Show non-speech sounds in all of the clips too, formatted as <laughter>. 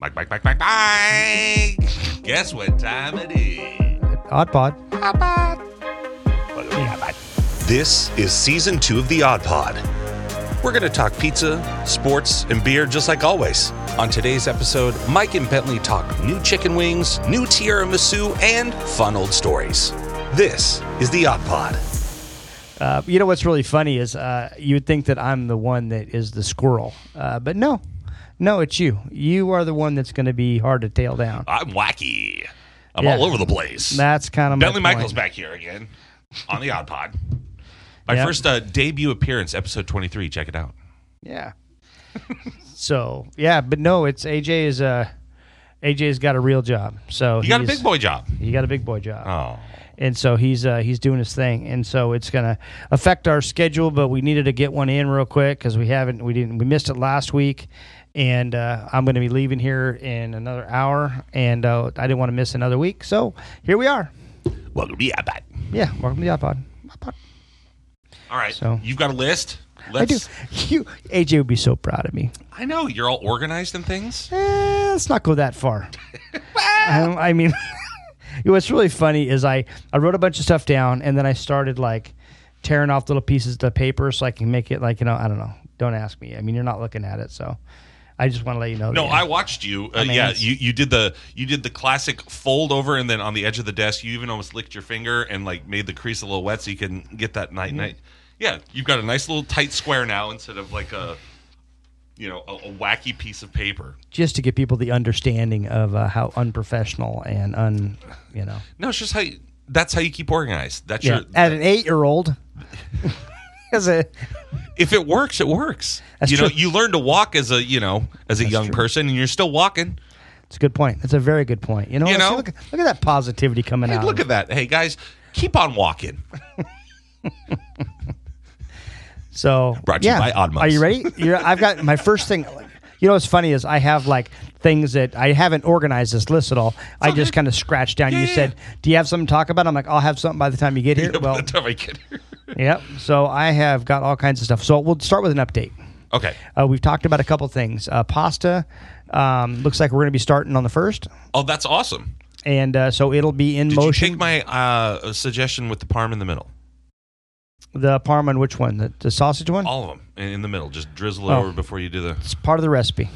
Mike, Mike, Mike, Mike, Mike. Guess what time it is? Odd Pod. This is season two of the Odd Pod. We're going to talk pizza, sports, and beer just like always. On today's episode, Mike and Bentley talk new chicken wings, new tiramisu, and fun old stories. This is the Odd Pod. Uh, you know what's really funny is uh, you would think that I'm the one that is the squirrel, uh, but no, no, it's you. You are the one that's going to be hard to tail down. I'm wacky. I'm Yeah. all over the place. That's kind of my Bentley. Michaels back here again on the Odd Pod. My Yep. first uh, debut appearance, episode 23. Check it out. Yeah. <laughs> so yeah, but no, it's AJ is uh AJ's got a real job. So he got a big boy job. He got a big boy job. Oh. and so he's uh, he's doing his thing, and so it's gonna affect our schedule. But we needed to get one in real quick because we haven't we didn't we missed it last week, and uh, I'm gonna be leaving here in another hour, and uh, I didn't want to miss another week, so here we are. Welcome to the Odd Pod. Yeah, welcome to the iPod. iPod. All right. So- You've got a list. I do. You AJ would be so proud of me. I know you're all organized and things. Eh, let's not go that far. <laughs> um, I mean, <laughs> what's really funny is I, I wrote a bunch of stuff down and then I started like tearing off little pieces of paper so I can make it like, you know, I don't know. Don't ask me. I mean, you're not looking at it. So I just want to let you know. No, that, I watched you. Uh, mean, yeah, you, you did the you did the classic fold over and then on the edge of the desk you even almost licked your finger and like made the crease a little wet so you can get that night night. Yeah, you've got a nice little tight square now instead of like a you know a, a wacky piece of paper. just to give people the understanding of uh, how unprofessional and un, you know. No, it's just how you, that's how you keep organized. That's Yeah. your At an eight year old, <laughs> <laughs> as a if it works, it works. That's you know, true. you learn to walk as a you know as a young true. person and you're still walking. it's a good point. It's a very good point. You know, You See, know? look, look at that positivity coming Hey, out. look at that. Hey guys, keep on walking. <laughs> So Brought to you yeah. by Oddmos. Are you ready? You're, I've got my first thing. You know what's funny is I have like things that I haven't organized this list at all. I just kind of scratched down. Yeah, you yeah, said, "Do you have something to talk about?" I'm like, "I'll have something by the time you get <laughs> here." By well, the time I get here. Yep. So I have got all kinds of stuff. So we'll start with an update. Okay. Uh, we've talked about a couple things. Uh, pasta um, looks like we're going to be starting on the first, Oh, that's awesome. and uh, so it'll be in Did motion. you take my uh, suggestion with the parm in the middle? the parma, and which one? The, the sausage one? All of them in, in the middle. Just drizzle it Oh. over before you do the. It's part of the recipe.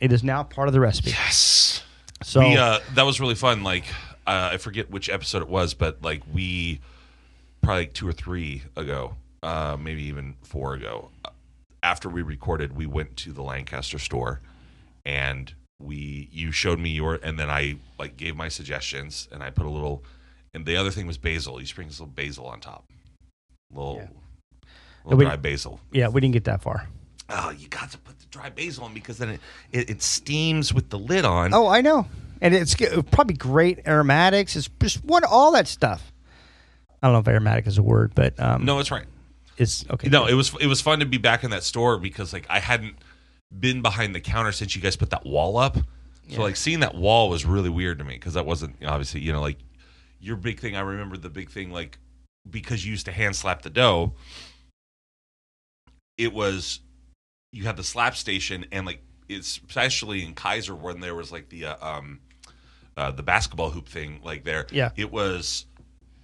It is now part of the recipe. Yes. So we, uh, that was really fun. Like uh, I forget which episode it was, but like we probably like two or three ago, uh, maybe even four ago. After we recorded, we went to the Lancaster store, and we you showed me your, and then I like gave my suggestions, and I put a little. And the other thing was basil. You sprinkle basil on top, little, Yeah. little dry basil. yeah, we didn't get that far. Oh, you got to put the dry basil on because then it, it, it steams with the lid on. Oh, I know, and it's probably great aromatics. It's just one all that stuff. I don't know if aromatic is a word, but um, no, it's right. it's okay. No, it was it was fun to be back in that store because like I hadn't been behind the counter since you guys put that wall up. So like seeing that wall was really weird to me because that wasn't obviously you know like your big thing. I remember the big thing like because you used to hand slap the dough. It was you had the slap station and like it's especially in Keizer when there was like the uh, um uh, the basketball hoop thing like there. Yeah. it was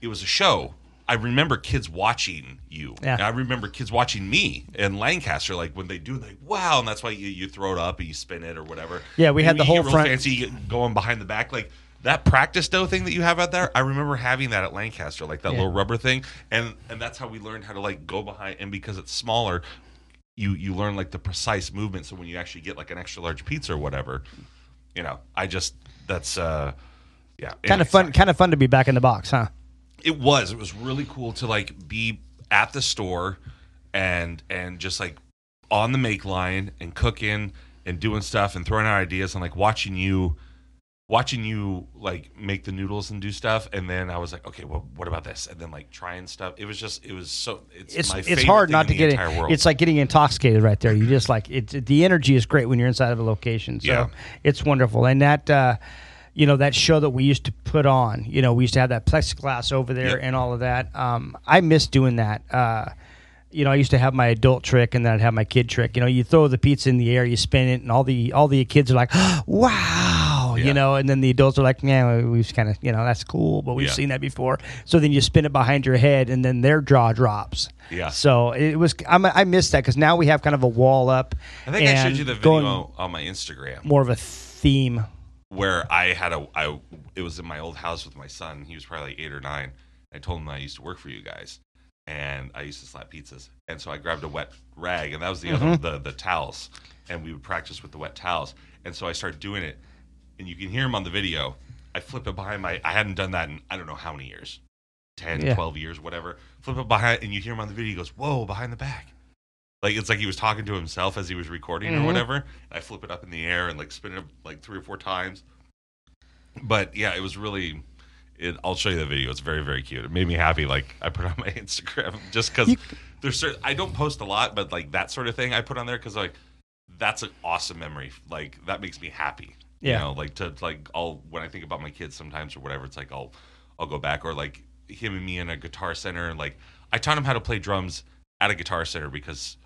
it was a show. I remember kids watching you. Yeah. And I remember kids watching me in Lancaster, like when they do, like wow, and that's why you, you throw it up and you spin it or whatever. Yeah, we And had the whole front- fancy, going behind the back, like that practice dough thing that you have out there. I remember having that at Lancaster, like that Yeah. little rubber thing, and and that's how we learned how to like go behind. And because it's smaller, you you learn like the precise movement. So when you actually get like an extra large pizza or whatever, you know, I just that's uh yeah, kind of fun. Kind of fun to be back in the box, huh? It was. It was really cool to like be at the store and and just like on the make line and cooking and doing stuff and throwing out ideas and like watching you watching you like make the noodles and do stuff and then I was like, okay, well what about this? And then like trying stuff. It was just it was so it's It's my it's hard thing not to get entire it. It's like getting intoxicated right there. You just like it. The energy is great when you're inside of a location. So Yeah. it's wonderful. And that. Uh, you know that show that we used to put on. You know, we used to have that plexiglass over there Yep. and all of that. Um, I miss doing that. Uh, you know, I used to have my adult trick and then I'd have my kid trick. You know, you throw the pizza in the air, you spin it, and all the all the kids are like, <gasps> "Wow!" Yeah. You know, and then the adults are like, "Yeah, we've kind of, you know, that's cool, but we've Yeah. seen that before." So then you spin it behind your head, and then their jaw drops. Yeah. So it was. I'm, I missed that because now we have kind of a wall up. I think I showed you the video on my Instagram more of a theme. Where I had a I it was in my old house with my son. He was probably like eight or nine. I told him I used to work for you guys, and I used to slap pizzas. And so I grabbed a wet rag, and that was the other mm-hmm. the the towels, and we would practice with the wet towels. And so I started doing it, and you can hear him on the video. I flip it behind my. I hadn't done that in I don't know how many years, 10, Yeah. 12 years, whatever. Flip it behind, and you hear him on the video. He goes, "Whoa!" Behind the back. Like it's like he was talking to himself as he was recording Mhm. or whatever. I flip it up in the air and like spin it like three or four times. But yeah, it was really. It, I'll show you the video. It's very very cute. It made me happy. Like I put on <laughs> my Instagram just because there's certain, I don't post a lot, but like that sort of thing I put on there because like that's an awesome memory. Like that makes me happy. Yeah. You know, like to like I'll when I think about my kids sometimes or whatever, it's like I'll I'll go back or like him and me in a guitar center and like I taught him how to play drums at a guitar center because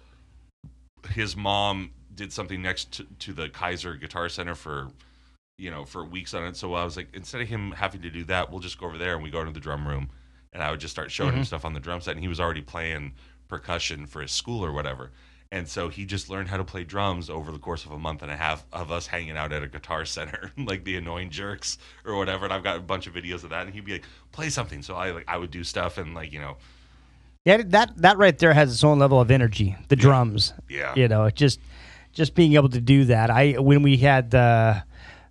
his mom did something next to, to the Keizer Guitar Center for you know for weeks on it. So I was like, instead of him having to do that, we'll just go over there and we go into the drum room, and I would just start showing him mm-hmm. stuff on the drum set, and he was already playing percussion for his school or whatever. And so he just learned how to play drums over the course of a month and a half of us hanging out at a guitar center, <laughs> like the annoying jerks or whatever. And I've got a bunch of videos of that. And he'd be like, "Play something." So I like I would do stuff and like you know, Yeah, that that right there has its own level of energy. The drums. yeah, you know just just being able to do that i when we had the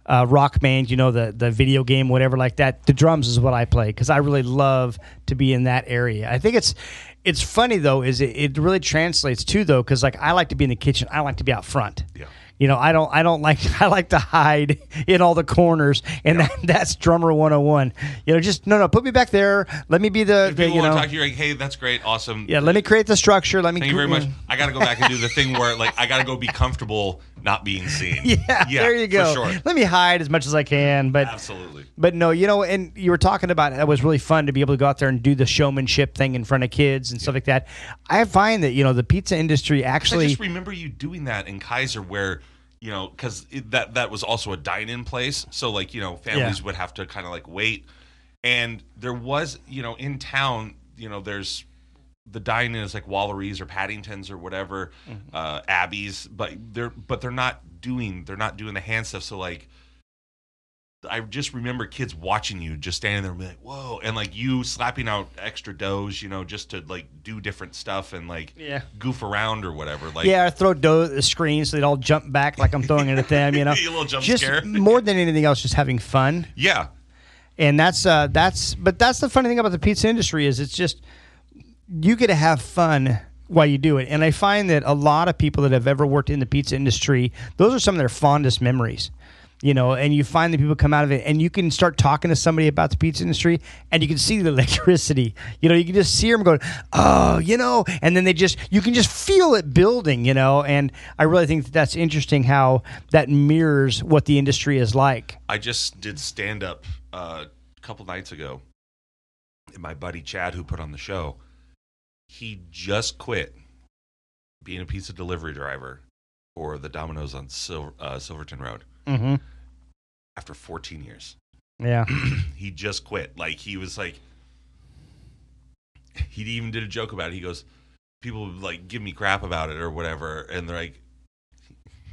uh, rock band you know the the video game whatever like that the drums is what i play because i really love to be in that area i think it's it's funny though is it, it really translates too though because like i like to be in the kitchen i like to be out front yeah. You know i don't i don't like <laughs> i like to hide in all the corners and that, <laughs> that's drummer 101 you know just no no put me back there let me be the, If the people you want know to talk to you, like, hey, that's great, awesome. yeah let me create the structure let me Thank you very much. I got to go back and do the thing where, like, I got to go be comfortable not being seen. <laughs> yeah, there you go. Sure. Let me hide as much as I can, but Absolutely. but no, you know, and you were talking about it was really fun to be able to go out there and do the showmanship thing in front of kids and stuff like that. I find that you know the pizza industry actually. I just remember you doing that in Keizer, where you know, because that that was also a dine-in place, so like you know, families Yeah. would have to kind of like wait, and there was you know in town, you know, there's the dine-in is like Walleries or Paddingtons or whatever, Mm-hmm. uh, Abby's, but they're but they're not doing they're not doing the hand stuff, so like. I just remember kids watching you, just standing there and be like, "Whoa!" and like you slapping out extra doughs, you know, just to like do different stuff and like Yeah. goof around or whatever. Like, yeah, I throw dough at the screen so they'd all jump back like I'm throwing it at them. You <laughs> know, A little jump just scare. more than anything else, just having fun. yeah, and that's uh that's but that's the funny thing about the pizza industry is it's just you get to have fun while you do it and i find that a lot of people that have ever worked in the pizza industry those are some of their fondest memories you know and you find that people come out of it and you can start talking to somebody about the pizza industry and you can see the <laughs> electricity you know you can just see them going oh you know and then they just you can just feel it building you know and i really think that that's interesting how that mirrors what the industry is like I just did stand up uh, a couple nights ago. And my buddy Chad, who put on the show, he just quit being a pizza delivery driver for the Domino's on Sil- uh, Silverton Road mm-hmm. after 14 years. yeah <clears throat> he just quit. Like he was like, he even did a joke about it. He goes, people like give me crap about it or whatever, and they're like,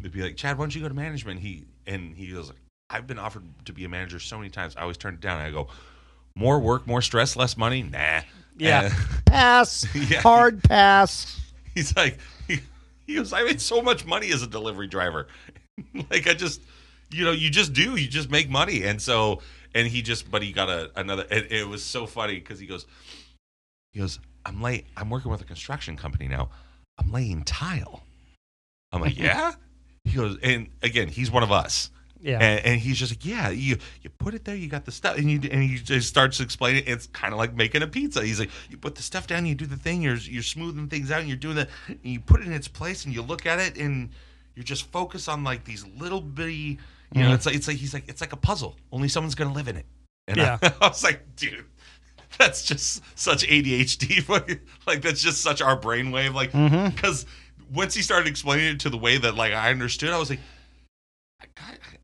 they'd be like, Chad, why don't you go to management? He and he goes, I've been offered to be a manager so many times. I always turn it down. And I go, more work, more stress, less money. Nah. Yeah. And <laughs> pass <laughs> Yeah. hard pass <laughs> he's like, he, he goes, I made so much money as a delivery driver. like I just, you know, you just do, you just make money. And so, and he just, but he got a, another, it, it was so funny because he goes, he goes, I'm late. I'm working with a construction company now. I'm laying tile. I'm like, yeah? He goes, and again, he's one of us. Yeah And, and he's just like, yeah, you you put it there, you got the stuff, and you and he just starts explaining. It's kind of like making a pizza. He's like, you put the stuff down, you do the thing, you're you're smoothing things out, and you're doing that, and you put it in its place, and you look at it, and you're just focused on like these little bitty, you know, Mhm. it's like it's like he's like it's like a puzzle. Only someone's gonna live in it. And Yeah. I, <laughs> I was like, dude, that's just such ADHD. <laughs> like that's just such our brainwave. Like Mm-hmm. because once he started explaining it to the way that like I understood, I was like, "I- I-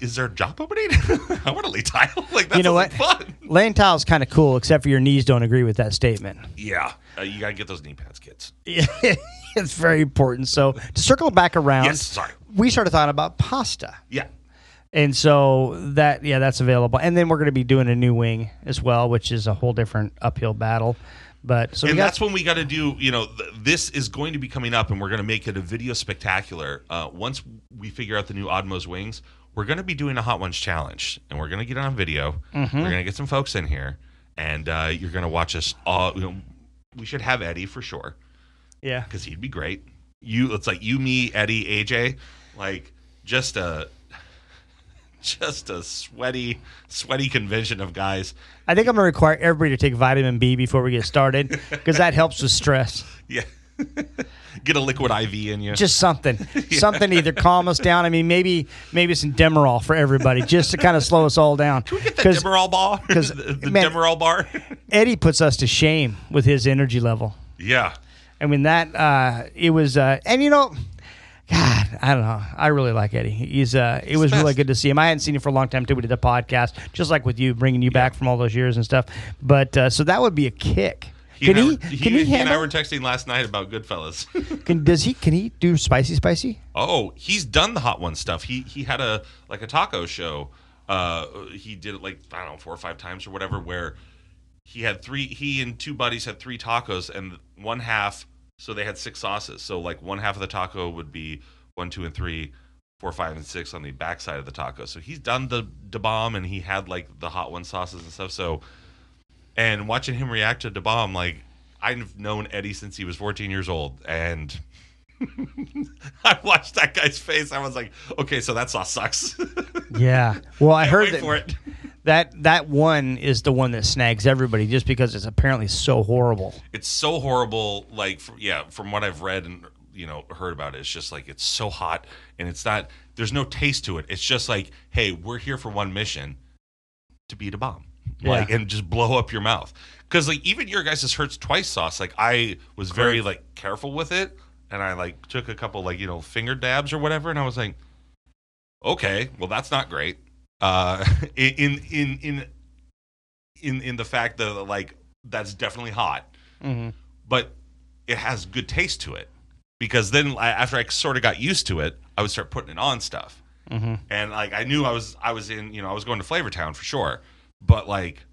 is there a job opening? <laughs> I want to lay tile. <laughs> Like that's You know what? fun. Laying tile is kind of cool, except for your knees don't agree with that statement. Yeah, uh, you gotta get those knee pads, kids. <laughs> it's very important. So to circle back around, Yes, sorry. we started talking about pasta. Yeah, And so that yeah, that's available. And then we're going to be doing a new wing as well, which is a whole different uphill battle. But so and got that's when we got to do. You know, th- this is going to be coming up, and we're going to make it a video spectacular. Uh, once we figure out the new Odmo's wings, we're going to be doing a Hot Ones challenge, and we're going to get it on video. Mm-hmm. We're going to get some folks in here, and uh, you're going to watch us all. You know, we should have Eddie for sure yeah. because he'd be great. You, it's like you, me, Eddie, AJ, like just a. <laughs> Just a sweaty, sweaty convention of guys. I think I'm going to require everybody to take vitamin B before we get started because that helps with stress. <laughs> Yeah, <laughs> get a liquid IV in you. Just something, <laughs> something to either calm us down. I mean, maybe maybe some Demerol for everybody, just to kind of slow us all down. Get that Because Demerol bar. <laughs> 'cause, the, <laughs> the man- Demerol bar. Eddie puts us to shame with his energy level. yeah. I mean that uh, it was, uh, and you know, God, I don't know. I really like Eddie. He's uh, it was really good to see him. I hadn't seen him for a long time too. We did the podcast, just like with you, bringing you back from all those years and stuff. But uh, so that would be a kick. Can and I he? were- Can he, he and I were texting last night about Goodfellas. <laughs> Can does he? Can he do spicy, spicy? oh, he's done the hot one stuff. He he had a like a taco show. Uh, he did it like I don't know four or five times or whatever. Where he had three. He and two buddies had three tacos, and one half. So they had six sauces. So like one half of the taco would be one, two, and three. Four, five, and six on the backside of the taco. So he's done the the bomb, and he had like the hot one sauces and stuff. So and watching him react to the Bomb, like I've known Eddie since he was 14 years old, and <laughs> I watched that guy's face. I was like, okay, so that sauce sucks. <laughs> Yeah. Well, I heard that, that that one is the one that snags everybody, just because it's apparently so horrible. It's so horrible. Like, yeah, from what I've read and you know heard about it, it's just like it's so hot, and it's not. There's no taste to it. It's just like, hey, we're here for one mission, to beat a bomb, like, Yeah. and just blow up your mouth. Because like even your guys' hurts twice sauce, like I was very like careful with it, and I like took a couple like you know finger dabs or whatever, and I was like, okay, well that's not great. Uh, <laughs> in in in in in the fact that like that's definitely hot, Mm-hmm. but it has good taste to it. Because then I, after I sort of got used to it, I would start putting it on stuff, Mm-hmm. and like I knew I was I was in you know I was going to Flavortown for sure, but like.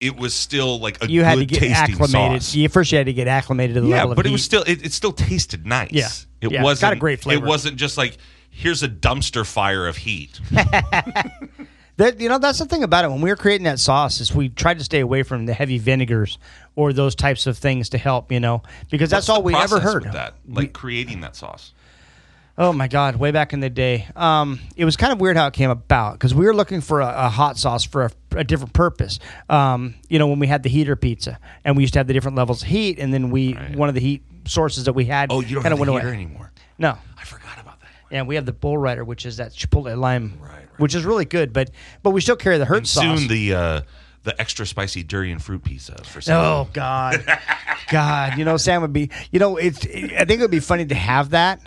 It was still like a You good had to get tasting acclimated. sauce. You first you had to get acclimated to the Yeah, level of but it heat. was still it, it still tasted nice. Yeah. it Yeah, wasn't got a great flavor. It wasn't just like here's a dumpster fire of heat. <laughs> That you know that's the thing about it. When we were creating that sauce, is we tried to stay away from the heavy vinegars or those types of things to help. You know, because that's What's the all we ever heard. that, like creating that sauce. Oh my God! Way back in the day, um, it was kind of weird how it came about because we were looking for a, a hot sauce for a, a different purpose. Um, you know, when we had the heater pizza, and we used to have the different levels of heat, and then we Right. one of the heat sources that we had. Oh, you don't have the heater away. anymore. No, I forgot about that. and we have the bull rider, which is that chipotle lime, Right, right. which is really good. But but we still carry the hurt And sauce. soon the uh, the extra spicy durian fruit pizza for sale. Oh God, <laughs> God! You know, Sam would be. You know, it's. I think it would be funny to have that,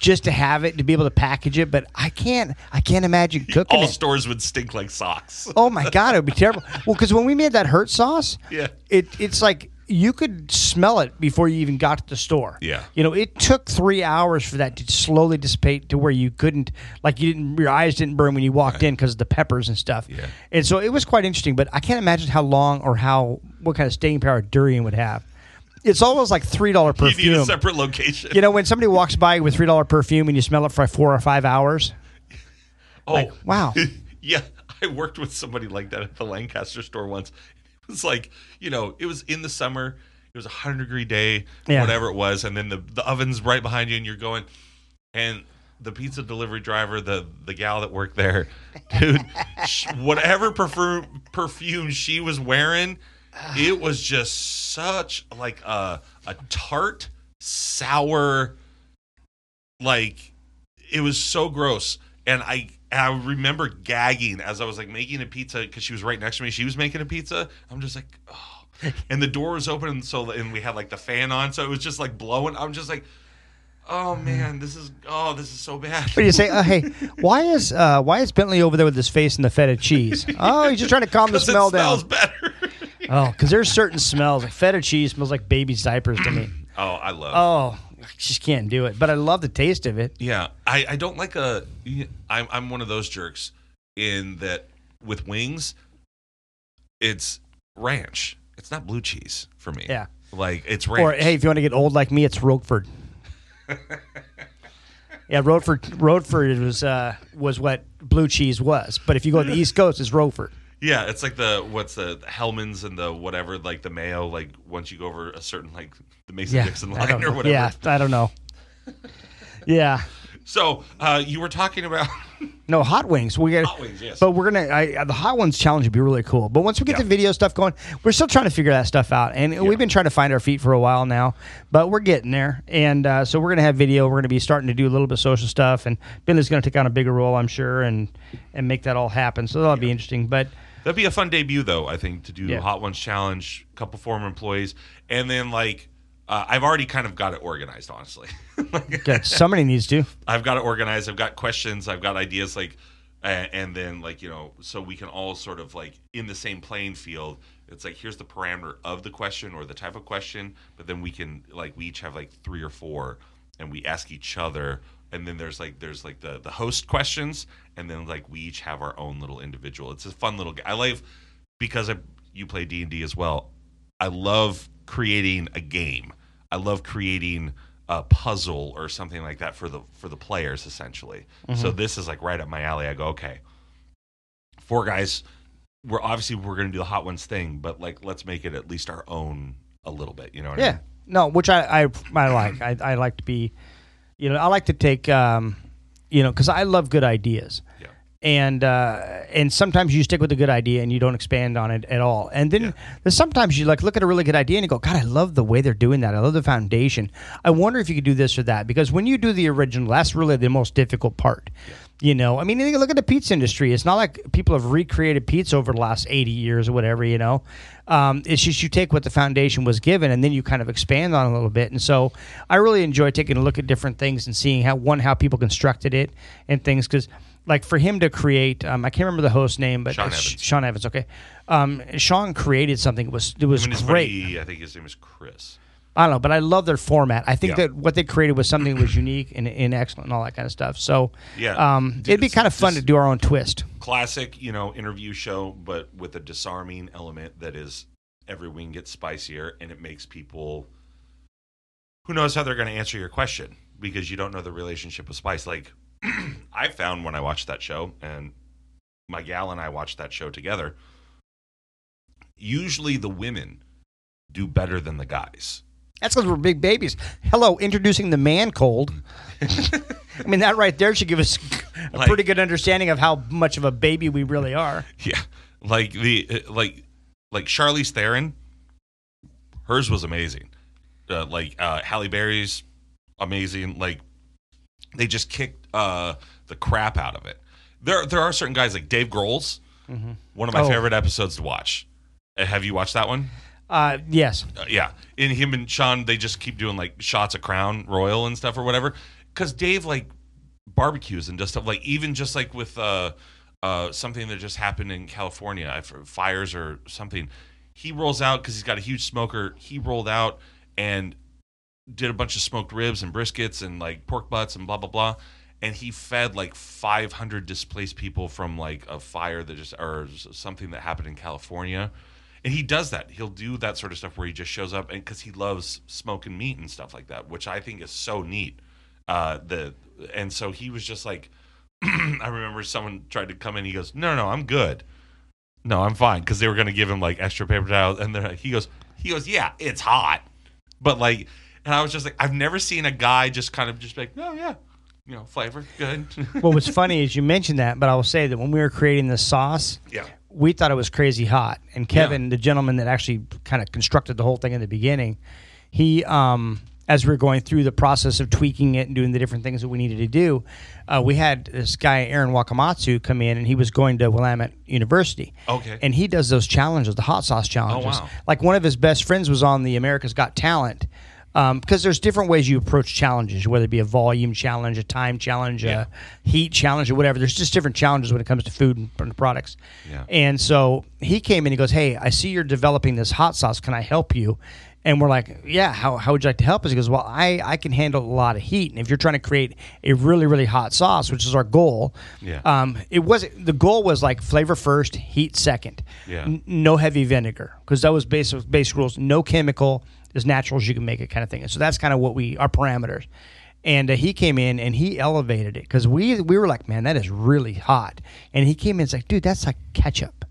just to have it to be able to package it. But I can't. I can't imagine cooking All it. stores would stink like socks. <laughs> Oh my God, it would be terrible. Well, because when we made that hurt sauce, Yeah. it it's like you could smell it before you even got to the store. Yeah. you know, it took three hours for that to slowly dissipate to where you couldn't, like, you didn't, your eyes didn't burn when you walked in because of the peppers and stuff. Yeah. and so it was quite interesting. But I can't imagine how long or how what kind of staying power durian would have. It's almost like three dollar You need a perfume. separate location. You know, when somebody walks by with three dollar perfume and you smell it for four or five hours. oh, like, wow. <laughs> yeah, I worked with somebody like that at the Lancaster store once. It was like, you know, it was in the summer. It was a hundred degree day, Yeah. whatever it was, and then the the oven's right behind you, and you're going, and the pizza delivery driver, the the gal that worked there, dude, sh- whatever perfume perfume she was wearing, it was just such like a a tart, sour, like it was so gross and i I remember gagging as I was like making a pizza because she was right next to me. She was making a pizza. I'm just like, oh. And the door was open, and so and we had like the fan on, so it was just like blowing. I'm just like, oh man, this is oh this is so bad. What do you say? Uh, hey, why is uh, why is Bentley over there with his face in the feta cheese? <laughs> Oh, he's just trying to calm the <laughs> smell smells down. better. Oh, because there's certain smells like feta cheese smells like baby's diapers to me. <clears throat> oh, I love. Oh, I just can't do it. But I love the taste of it. Yeah, I, I don't like a. I'm I'm one of those jerks in that with wings, it's ranch. It's not blue cheese for me. Yeah. like it's ranch. Or hey, if you want to get old like me, it's Roquefort. <laughs> yeah, Roquefort. Roquefort was uh, was what blue cheese was. But if you go to the East Coast, it's Roquefort. Yeah, it's like the what's the, the Hellmann's and the whatever like the mayo. Like once you go over a certain like the Mason Yeah, Dixon line or whatever. Yeah, I don't know. <laughs> Yeah, So uh, you were talking about <laughs> no hot wings. We got hot wings, yes. But we're gonna I, the hot ones challenge would be really cool. But once we get Yeah. the video stuff going, we're still trying to figure that stuff out, and we've been trying to find our feet for a while now. But we're getting there, and uh, so we're gonna have video. We're gonna be starting to do a little bit of social stuff, and Ben is gonna take on a bigger role, I'm sure, and and make that all happen. So that'll be interesting. But That'd be a fun debut, though. I think to do Yeah. the Hot Ones challenge, couple former employees, and then like uh, I've already kind of got it organized. Honestly, <laughs> Like, somebody needs to. I've got it organized. I've got questions. I've got ideas. Like, uh, and then like you know, so we can all sort of like in the same playing field. It's like here's the parameter of the question or the type of question, but then we can like we each have like three or four, and we ask each other. And then there's like there's like the the host questions, and then like we each have our own little individual. It's a fun little. game. I like because I, you play D and D as well. I love creating a game. I love creating a puzzle or something like that for the for the players essentially. So this is like right up my alley. I go, okay, four guys. We're obviously we're going to do the hot ones thing, but like let's make it at least our own a little bit. You know what I mean? Yeah. mean? No, which I I, I like. I, I like to be, you know, I like to take, um, you know, because I love good ideas. Yeah. And uh, and sometimes you stick with a good idea and you don't expand on it at all. And then Yeah. sometimes you like look at a really good idea and you go, God, I love the way they're doing that. I love the foundation. I wonder if you could do this or that because when you do the original, that's really the most difficult part. You know, I mean, look at the pizza industry. It's not like people have recreated pizza over the last 80 years or whatever, you know. Um, it's just you take what the foundation was given and then you kind of expand on it a little bit. And so I really enjoy taking a look at different things and seeing how, one, how people constructed it and things. Because, like, for him to create, um, I can't remember the host name, but Sean Evans. Sean Evans, okay. Um, Sean created something. It was, it was I mean, great. buddy, I think his name is Chris. I don't know, but I love their format. I think Yeah. that what they created was something that was unique and, and excellent and all that kind of stuff. So, Yeah. um, it'd be kind of fun to do our own twist. Classic, you know, interview show, but with a disarming element that is every wing gets spicier, and it makes people who knows how they're going to answer your question because you don't know the relationship with spice. Like <clears throat> I found when I watched that show, and my gal and I watched that show together. Usually, the women do better than the guys. That's because we're big babies. Hello, introducing the man cold. <laughs> I mean, that right there should give us a Like- pretty good understanding of how much of a baby we really are. Yeah, like the uh, like like Charlize Theron, hers was amazing. Uh, like uh, Halle Berry's amazing. Like they just kicked uh, the crap out of it. There there are certain guys like Dave Grohl's, one of my Oh. favorite episodes to watch. Uh, have you watched that one? Uh, yes. Uh, yeah, in him and Sean, they just keep doing like shots of Crown Royal and stuff or whatever. Because Dave like barbecues and just stuff like even just like with uh, uh, something that just happened in California, fires or something. He rolls out because he's got a huge smoker. He rolled out and did a bunch of smoked ribs and briskets and like pork butts and blah blah blah. And he fed like 500 displaced people from like a fire that just or something that happened in California. And he does that. He'll do that sort of stuff where he just shows up and because he loves smoking meat and stuff like that, which I think is so neat. Uh, the and so he was just like, <clears throat> I remember someone tried to come in. He goes, "No, no, I'm good. No, I'm fine." Because they were to give him like extra paper towels, and then he goes, he goes, "Yeah, it's hot," but like, and I was just like, I've never seen a guy just kind of just like, "Oh yeah, you know, flavor good." <laughs> What was funny is you mentioned that, but I will say that when we were creating the sauce, yeah, we thought it was crazy hot. And Kevin, the gentleman that actually kind of constructed the whole thing in the beginning, he um as we were going through the process of tweaking it and doing the different things that we needed to do, uh, we had this guy Aaron Wakamatsu come in, and he was going to Willamette University. Okay. And he does those challenges, the hot sauce challenges. Oh, wow. Like one of his best friends was on the America's Got Talent. Because there's different ways you approach challenges, whether it be a volume challenge, a time challenge, Yeah. a heat challenge, or whatever. There's just different challenges when it comes to food and, and products. Yeah. And so he came in. He goes, "Hey, I see you're developing this hot sauce. Can I help you?" And we're like, "Yeah. How, how would you like to help us?" He goes, "Well, I I can handle a lot of heat, and if you're trying to create a really really hot sauce, which is our goal, Yeah. um, it wasn't, the goal was like flavor first, heat second, Yeah. N- no heavy vinegar because that was basic basic rules. No chemical, as natural as you can make it, kind of thing. And so that's kind of what we our parameters." And uh, he came in and he elevated it because we we were like, man, that is really hot. And he came in and like, dude, that's like ketchup.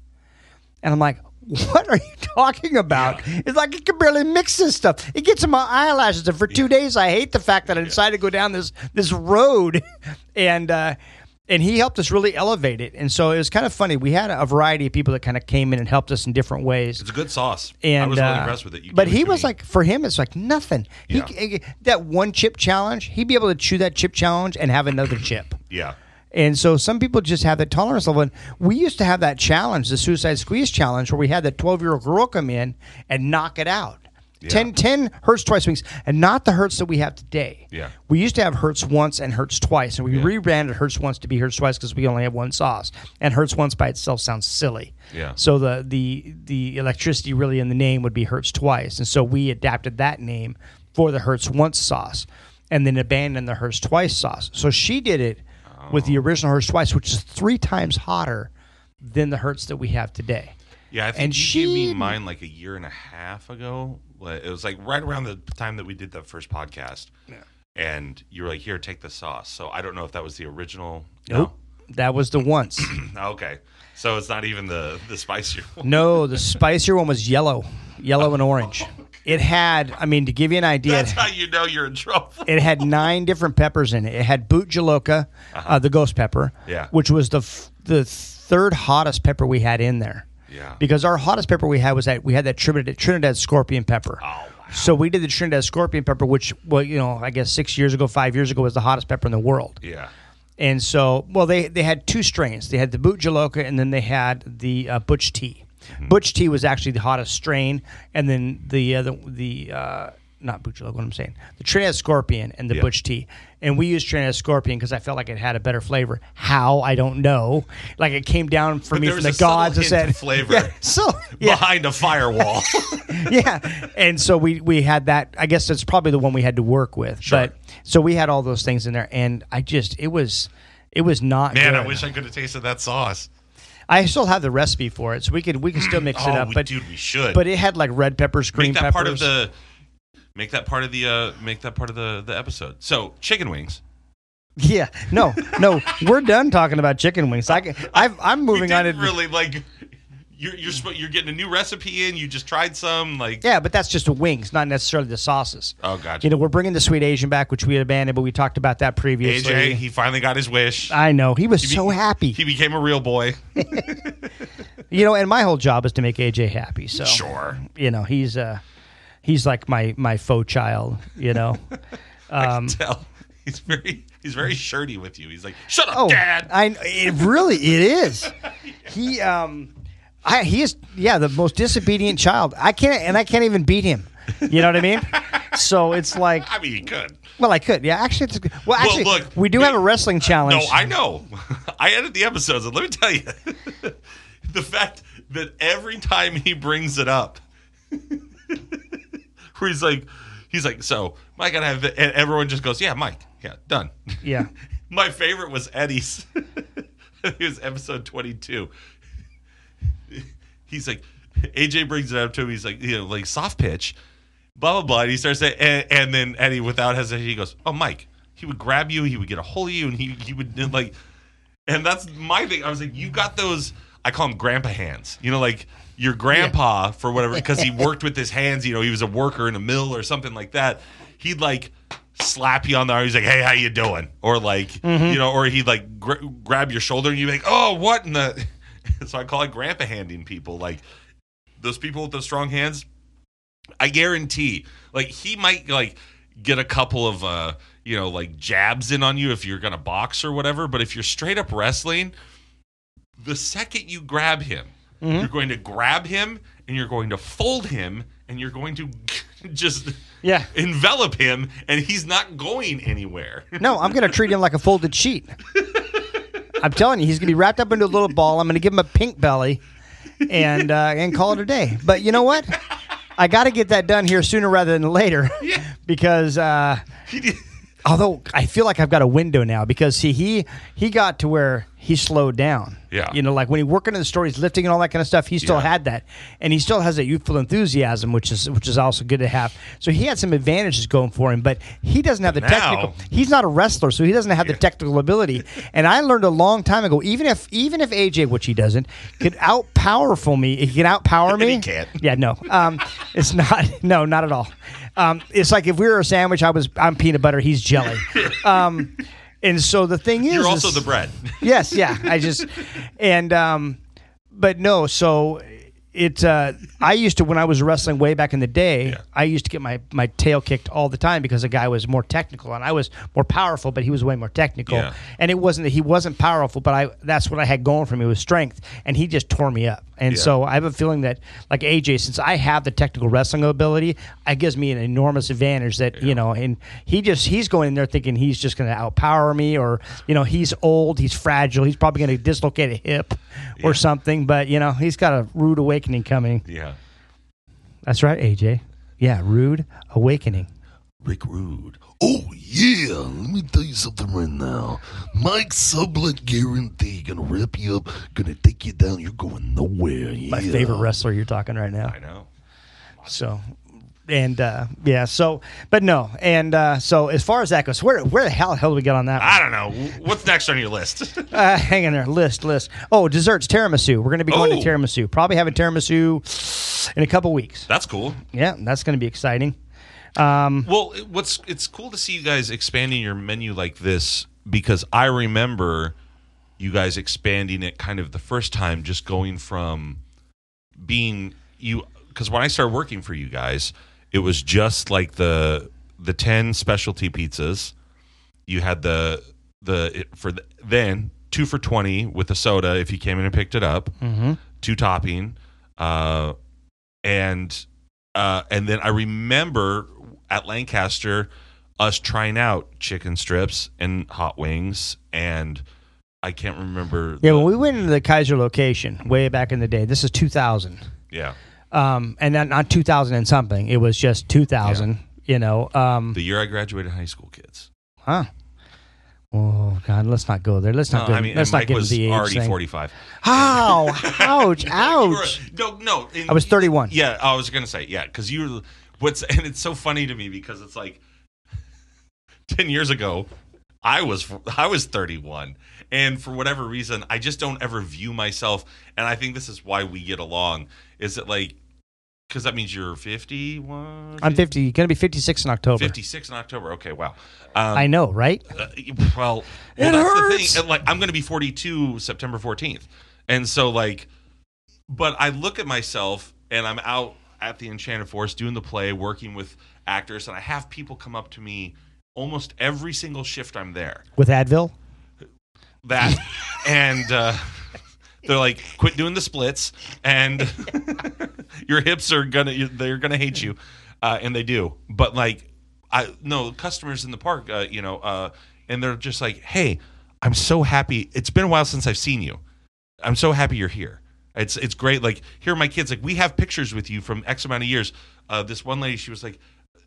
And I'm like, what are you <laughs> talking about? It's like I can barely mix this stuff. It gets in my eyelashes, and for two days, I hate the fact that I decided to go down this this road, <laughs> and uh, and he helped us really elevate it. And so it was kind of funny. We had a variety of people that kind of came in and helped us in different ways. It's a good sauce. And I was really uh, impressed with it. You but gave it he was me. like, for him, it's like nothing. He, Yeah. that one chip challenge, he'd be able to chew that chip challenge and have another chip. <clears throat> yeah, And so some people just have that tolerance level. And we used to have that challenge, the suicide squeeze challenge, where we had that 12 year old girl come in and knock it out. 10, 10 hurts twice wings, and not the hurts that we have today. Yeah. We used to have hurts once and hurts twice, and we Yeah. rebranded hurts once to be hurts twice because we only have one sauce. And hurts once by itself sounds silly. Yeah. So the the the electricity really in the name would be hurts twice, and so we adapted that name for the hurts once sauce, and then abandoned the hurts twice sauce. So she did it with Oh. the original hurts twice, which is three times hotter than the hurts that we have today. yeah. I think And you she- gave me mine like a year and a half ago. It was like right around the time that we did that first podcast. Yeah. And you were like, "Here, take the sauce." So I don't know if that was the original. Nope. That was the once. <clears throat> Okay. So it's not even the the spicier <laughs> one. no, the spicier one was yellow, yellow and orange. <laughs> It had, I mean, to give you an idea, That's how you know you're in trouble. it had nine different peppers in it. It had bhut jolokia, uh the ghost pepper, Yeah. which was the f- the third hottest pepper we had in there. Yeah. Because our hottest pepper we had was that we had that Trinidad, Trinidad scorpion pepper. Oh, wow. So we did the Trinidad scorpion pepper, which, well, you know, I guess six years ago, five years ago, was the hottest pepper in the world. Yeah. And so, well, they they had two strains. They had the Bhut Jolokia, and then they had the uh, Butch T. Mm-hmm. Butch T was actually the hottest strain, and then the uh, the, the uh, not Bhut Jolokia. What I'm saying, the Trinidad Scorpion and the Yeah. Butch T. And we used Trinidad Scorpion because I felt like it had a better flavor. How I don't know. Like it came down for But me from the gods and said flavor. <laughs> Yeah, so yeah, Behind a firewall. <laughs> yeah. And so we we had that. I guess that's probably the one we had to work with. Sure. But so we had all those things in there, and I just it was it was not. Man, I wish I could have tasted that sauce. I still have the recipe for it, so we could we can still mix oh, it up. we, But dude, we should. but it had like red peppers, green make that peppers. part of the make that part of the uh make that part of the the episode. So chicken wings. yeah, no, no, we're done talking about chicken wings. I can, I've, I'm moving on. really like. You're you're you're getting a new recipe in. You just tried some like. yeah, but that's just the wings, not necessarily the sauces. Oh, gotcha. You know, we're bringing the sweet Asian back, which we had abandoned, but we talked about that previously. AJ, he finally got his wish. I know he was be- so happy. He became a real boy. <laughs> you know, and my whole job is to make AJ happy. So Sure. you know, he's uh, he's like my my faux child. You know. <laughs> Um, Tell he's very he's very <laughs> shirty with you. He's like, "Shut up, oh, Dad." I it really it is. <laughs> He um, I he is yeah the most disobedient child. I can't and I can't even beat him. You know what I mean? So it's like, I mean, you could. well, I could, yeah. Actually, it's, well, actually, look, we do me- have a wrestling challenge. No, I know. I edit the episodes, and let me tell you, the fact that every time he brings it up, where he's like, he's like, so Mike, gotta have, and everyone just goes, yeah, Mike, yeah, done. yeah, <laughs> My favorite was Eddie's. <laughs> it was episode twenty-two. <laughs> He's like, AJ brings it up to him. He's like, you know, like soft pitch, blah blah blah. And he starts saying, and, and then Eddie, without hesitation, he goes, "Oh, Mike." He would grab you. He would get a hold of you, and he he would like, and that's my thing. I was like, you got those. I call him grandpa hands. You know, like your grandpa for whatever because he <laughs> worked with his hands. You know, he was a worker in a mill or something like that. He'd like slap you on the arm. He's like, "Hey, how you doing?" Or like, you know, or he'd like gr- grab your shoulder and you'd be like, "Oh, what in the?" <laughs> so I call it grandpa handing people. Like those people with those strong hands. I guarantee, like he might like get a couple of uh you know like jabs in on you if you're gonna box or whatever. But if you're straight up wrestling, the second you grab him, Mm-hmm. you're going to grab him and you're going to fold him and you're going to <laughs> just Yeah. envelop him and he's not going anywhere. <laughs> No, I'm going to treat him like a folded sheet. I'm telling you, he's going to be wrapped up into a little ball. I'm going to give him a pink belly, and uh, and call it a day. But you know what? I got to get that done here sooner rather than later, <laughs> Yeah. because uh, although I feel like I've got a window now because see he he got to where he slowed down. Yeah. You know, like when he working in the store, he's lifting and all that kind of stuff. He still Yeah. had that, and he still has that youthful enthusiasm, which is which is also good to have. So he had some advantages going for him, but he doesn't have the Now- technical. He's not a wrestler, so he doesn't have the technical ability. <laughs> And I learned a long time ago, even if even if AJ, which he doesn't, could outpowerful me, he can outpower <laughs> me. He can't. Yeah, no, um, <laughs> it's not. No, not at all. Um, it's like if we were a sandwich, I was I'm peanut butter, he's jelly. Um, and so the thing is, You're also is- the bread. yes, yeah. I just <laughs> and um, but no. So it. Uh, I used to when I was wrestling way back in the day. Yeah. I used to get my my tail kicked all the time because the guy was more technical and I was more powerful, but he was way more technical. Yeah. And it wasn't that he wasn't powerful, but I that's what I had going for me was strength, and he just tore me up. And Yeah. so I have a feeling that like AJ, since I have the technical wrestling ability, it gives me an enormous advantage. That you know, and he just he's going in there thinking he's just going to outpower me, or you know, he's old, he's fragile, he's probably going to dislocate a hip or something. But you know, he's got a rude awakening coming. Yeah. That's right, AJ. Yeah, rude awakening. Rick Rude. Oh yeah, let me tell you something right now. Mike Sublet guarantee gonna rip you up, gonna take you down. You're going nowhere. Yeah. My favorite wrestler you're talking right now. I know. So, and uh, yeah, so but no, and uh, so as far as that goes, where where the hell hell do we get on that? one? I don't know. What's next on your list? <laughs> Uh, hang in there, list list. Oh, desserts, tiramisu. We're going to be going Oh. to tiramisu. Probably having tiramisu in a couple weeks. That's cool. Yeah, that's going to be exciting. Um, Well, what's it's cool to see you guys expanding your menu like this because I remember you guys expanding it kind of the first time, just going from being you because when I started working for you guys, it was just like the the ten specialty pizzas. You had the the it, for the, then two for twenty with a soda if you came in and picked it up, two topping, uh, and uh, and then I remember at Lancaster us trying out chicken strips and hot wings, and I can't remember. yeah, the- when we went into the Keizer location way back in the day, this is 2000. yeah, Um, and not, not 2000 and something. It was just 2000. You know. Um, the year I graduated high school, kids. huh. Oh God, let's not go there. Let's not No, go. I mean, let's and not Mike get was the age already thing. forty-five. How? <laughs> Ouch! Were- Ouch! no, no. I was 31. Yeah, I was gonna say yeah, because you were what's <laughs> and it's so funny to me because it's like <laughs> ten years ago, I was I was thirty one, and for whatever reason, I just don't ever view myself, and I think this is why we get along. Is it like because that means you're fifty one? I'm 50. Going to be 56 in October. Fifty six in October. Okay, wow. Um, I know, right? uh, well, well It that's the hurts. thing. And, Like, I'm going to be 42 September 14th, and so like, but I look at myself and I'm out at the Enchanted Forest doing the play, working with actors, and I have people come up to me almost every single shift I'm there. With Advil. That <laughs> and uh, they're like, quit doing the splits, and <laughs> your hips are gonna they're gonna hate you, uh, and they do. But like, I no customers in the park, uh, you know, uh, and they're just like, hey, I'm so happy. It's been a while since I've seen you. I'm so happy you're here. It's it's great. Like here are my kids. Like we have pictures with you from X amount of years. Uh, this one lady, she was like,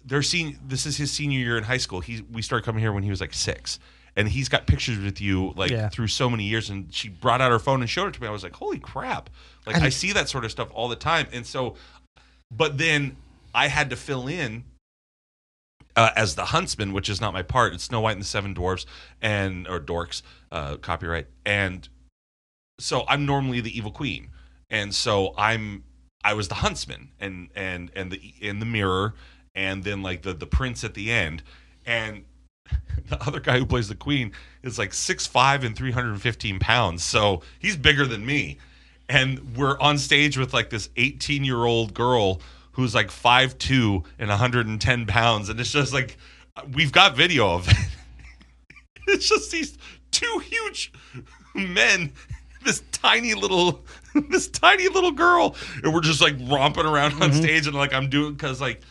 they're seeing this is his senior year in high school. He we started coming here when he was like six, and he's got pictures with you like Yeah. through so many years. And she brought out her phone and showed it to me. I was like, holy crap! Like I see that sort of stuff all the time. And so, but then I had to fill in uh, as the huntsman, which is not my part. It's Snow White and the Seven Dwarfs and or Dorks, uh, copyright. And so I'm normally the evil queen, and so I'm I was the huntsman and and and the in the mirror, and then like the the prince at the end, and <laughs> the other guy who plays the queen is like six five and three hundred and fifteen pounds, so he's bigger than me, and we're on stage with like this eighteen year old girl who's like five two and 110 pounds and it's just like we've got video of it. <laughs> It's just these two huge men, <laughs> this tiny little, this tiny little girl, and we're just like romping around on Mm-hmm. stage, and like I'm doing because like,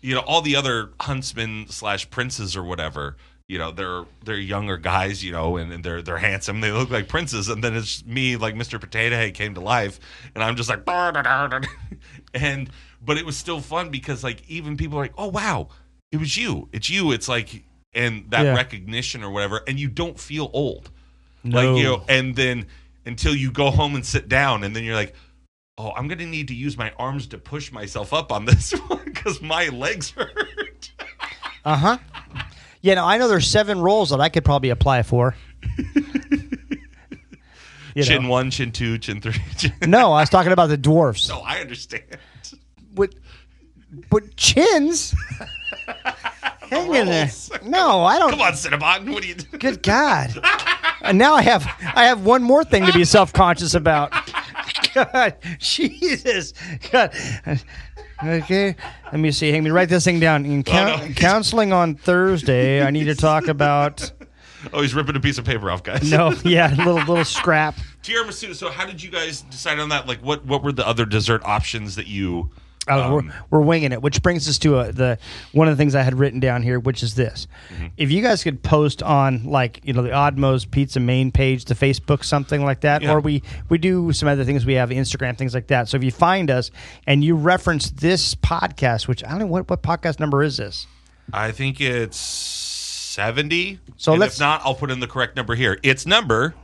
you know, all the other huntsmen slash princes or whatever. You know, they're they're younger guys, you know, and, and they're they're handsome. They look like princes, and then it's me, like Mr. Potato Head, came to life, and I'm just like, <laughs> and but it was still fun because like even people are like, oh wow, it was you, it's you. It's like and that Yeah. recognition or whatever, and you don't feel old, No. like you know, and then until you go home and sit down, and then you're like. Oh, I'm gonna need to use my arms to push myself up on this <laughs> one because my legs <laughs> hurt. Uh huh. Yeah, no, I know there's seven roles that I could probably apply for. You chin know. one, chin two, chin three. <laughs> Chin... No, I was talking about the dwarfs. No, I understand. With, but chins. <laughs> Hang in there. No, I don't. Come on, Cinnabon. What are you doing? Good God. And now I have I have one more thing to be self conscious about. God, Jesus. God. Okay. Let me see. Let me write this thing down. In coun- Oh, no. counseling on Thursday, I need to talk about. <laughs> Oh, he's ripping a piece of paper off, guys. No, yeah, little little scrap. Tiramisu. So, how did you guys decide on that? Like, what what were the other dessert options that you? Uh, um, we're, we're winging it, which brings us to a, the one of the things I had written down here, which is this: Mm-hmm. if you guys could post on like you know the Odd Moe's Pizza main page, the Facebook, something like that, Yeah. or we we do some other things. We have Instagram things like that. So if you find us and you reference this podcast, which I don't know what what podcast number is this? I think it's seventy. So and let's- if not, I'll put in the correct number here. It's number.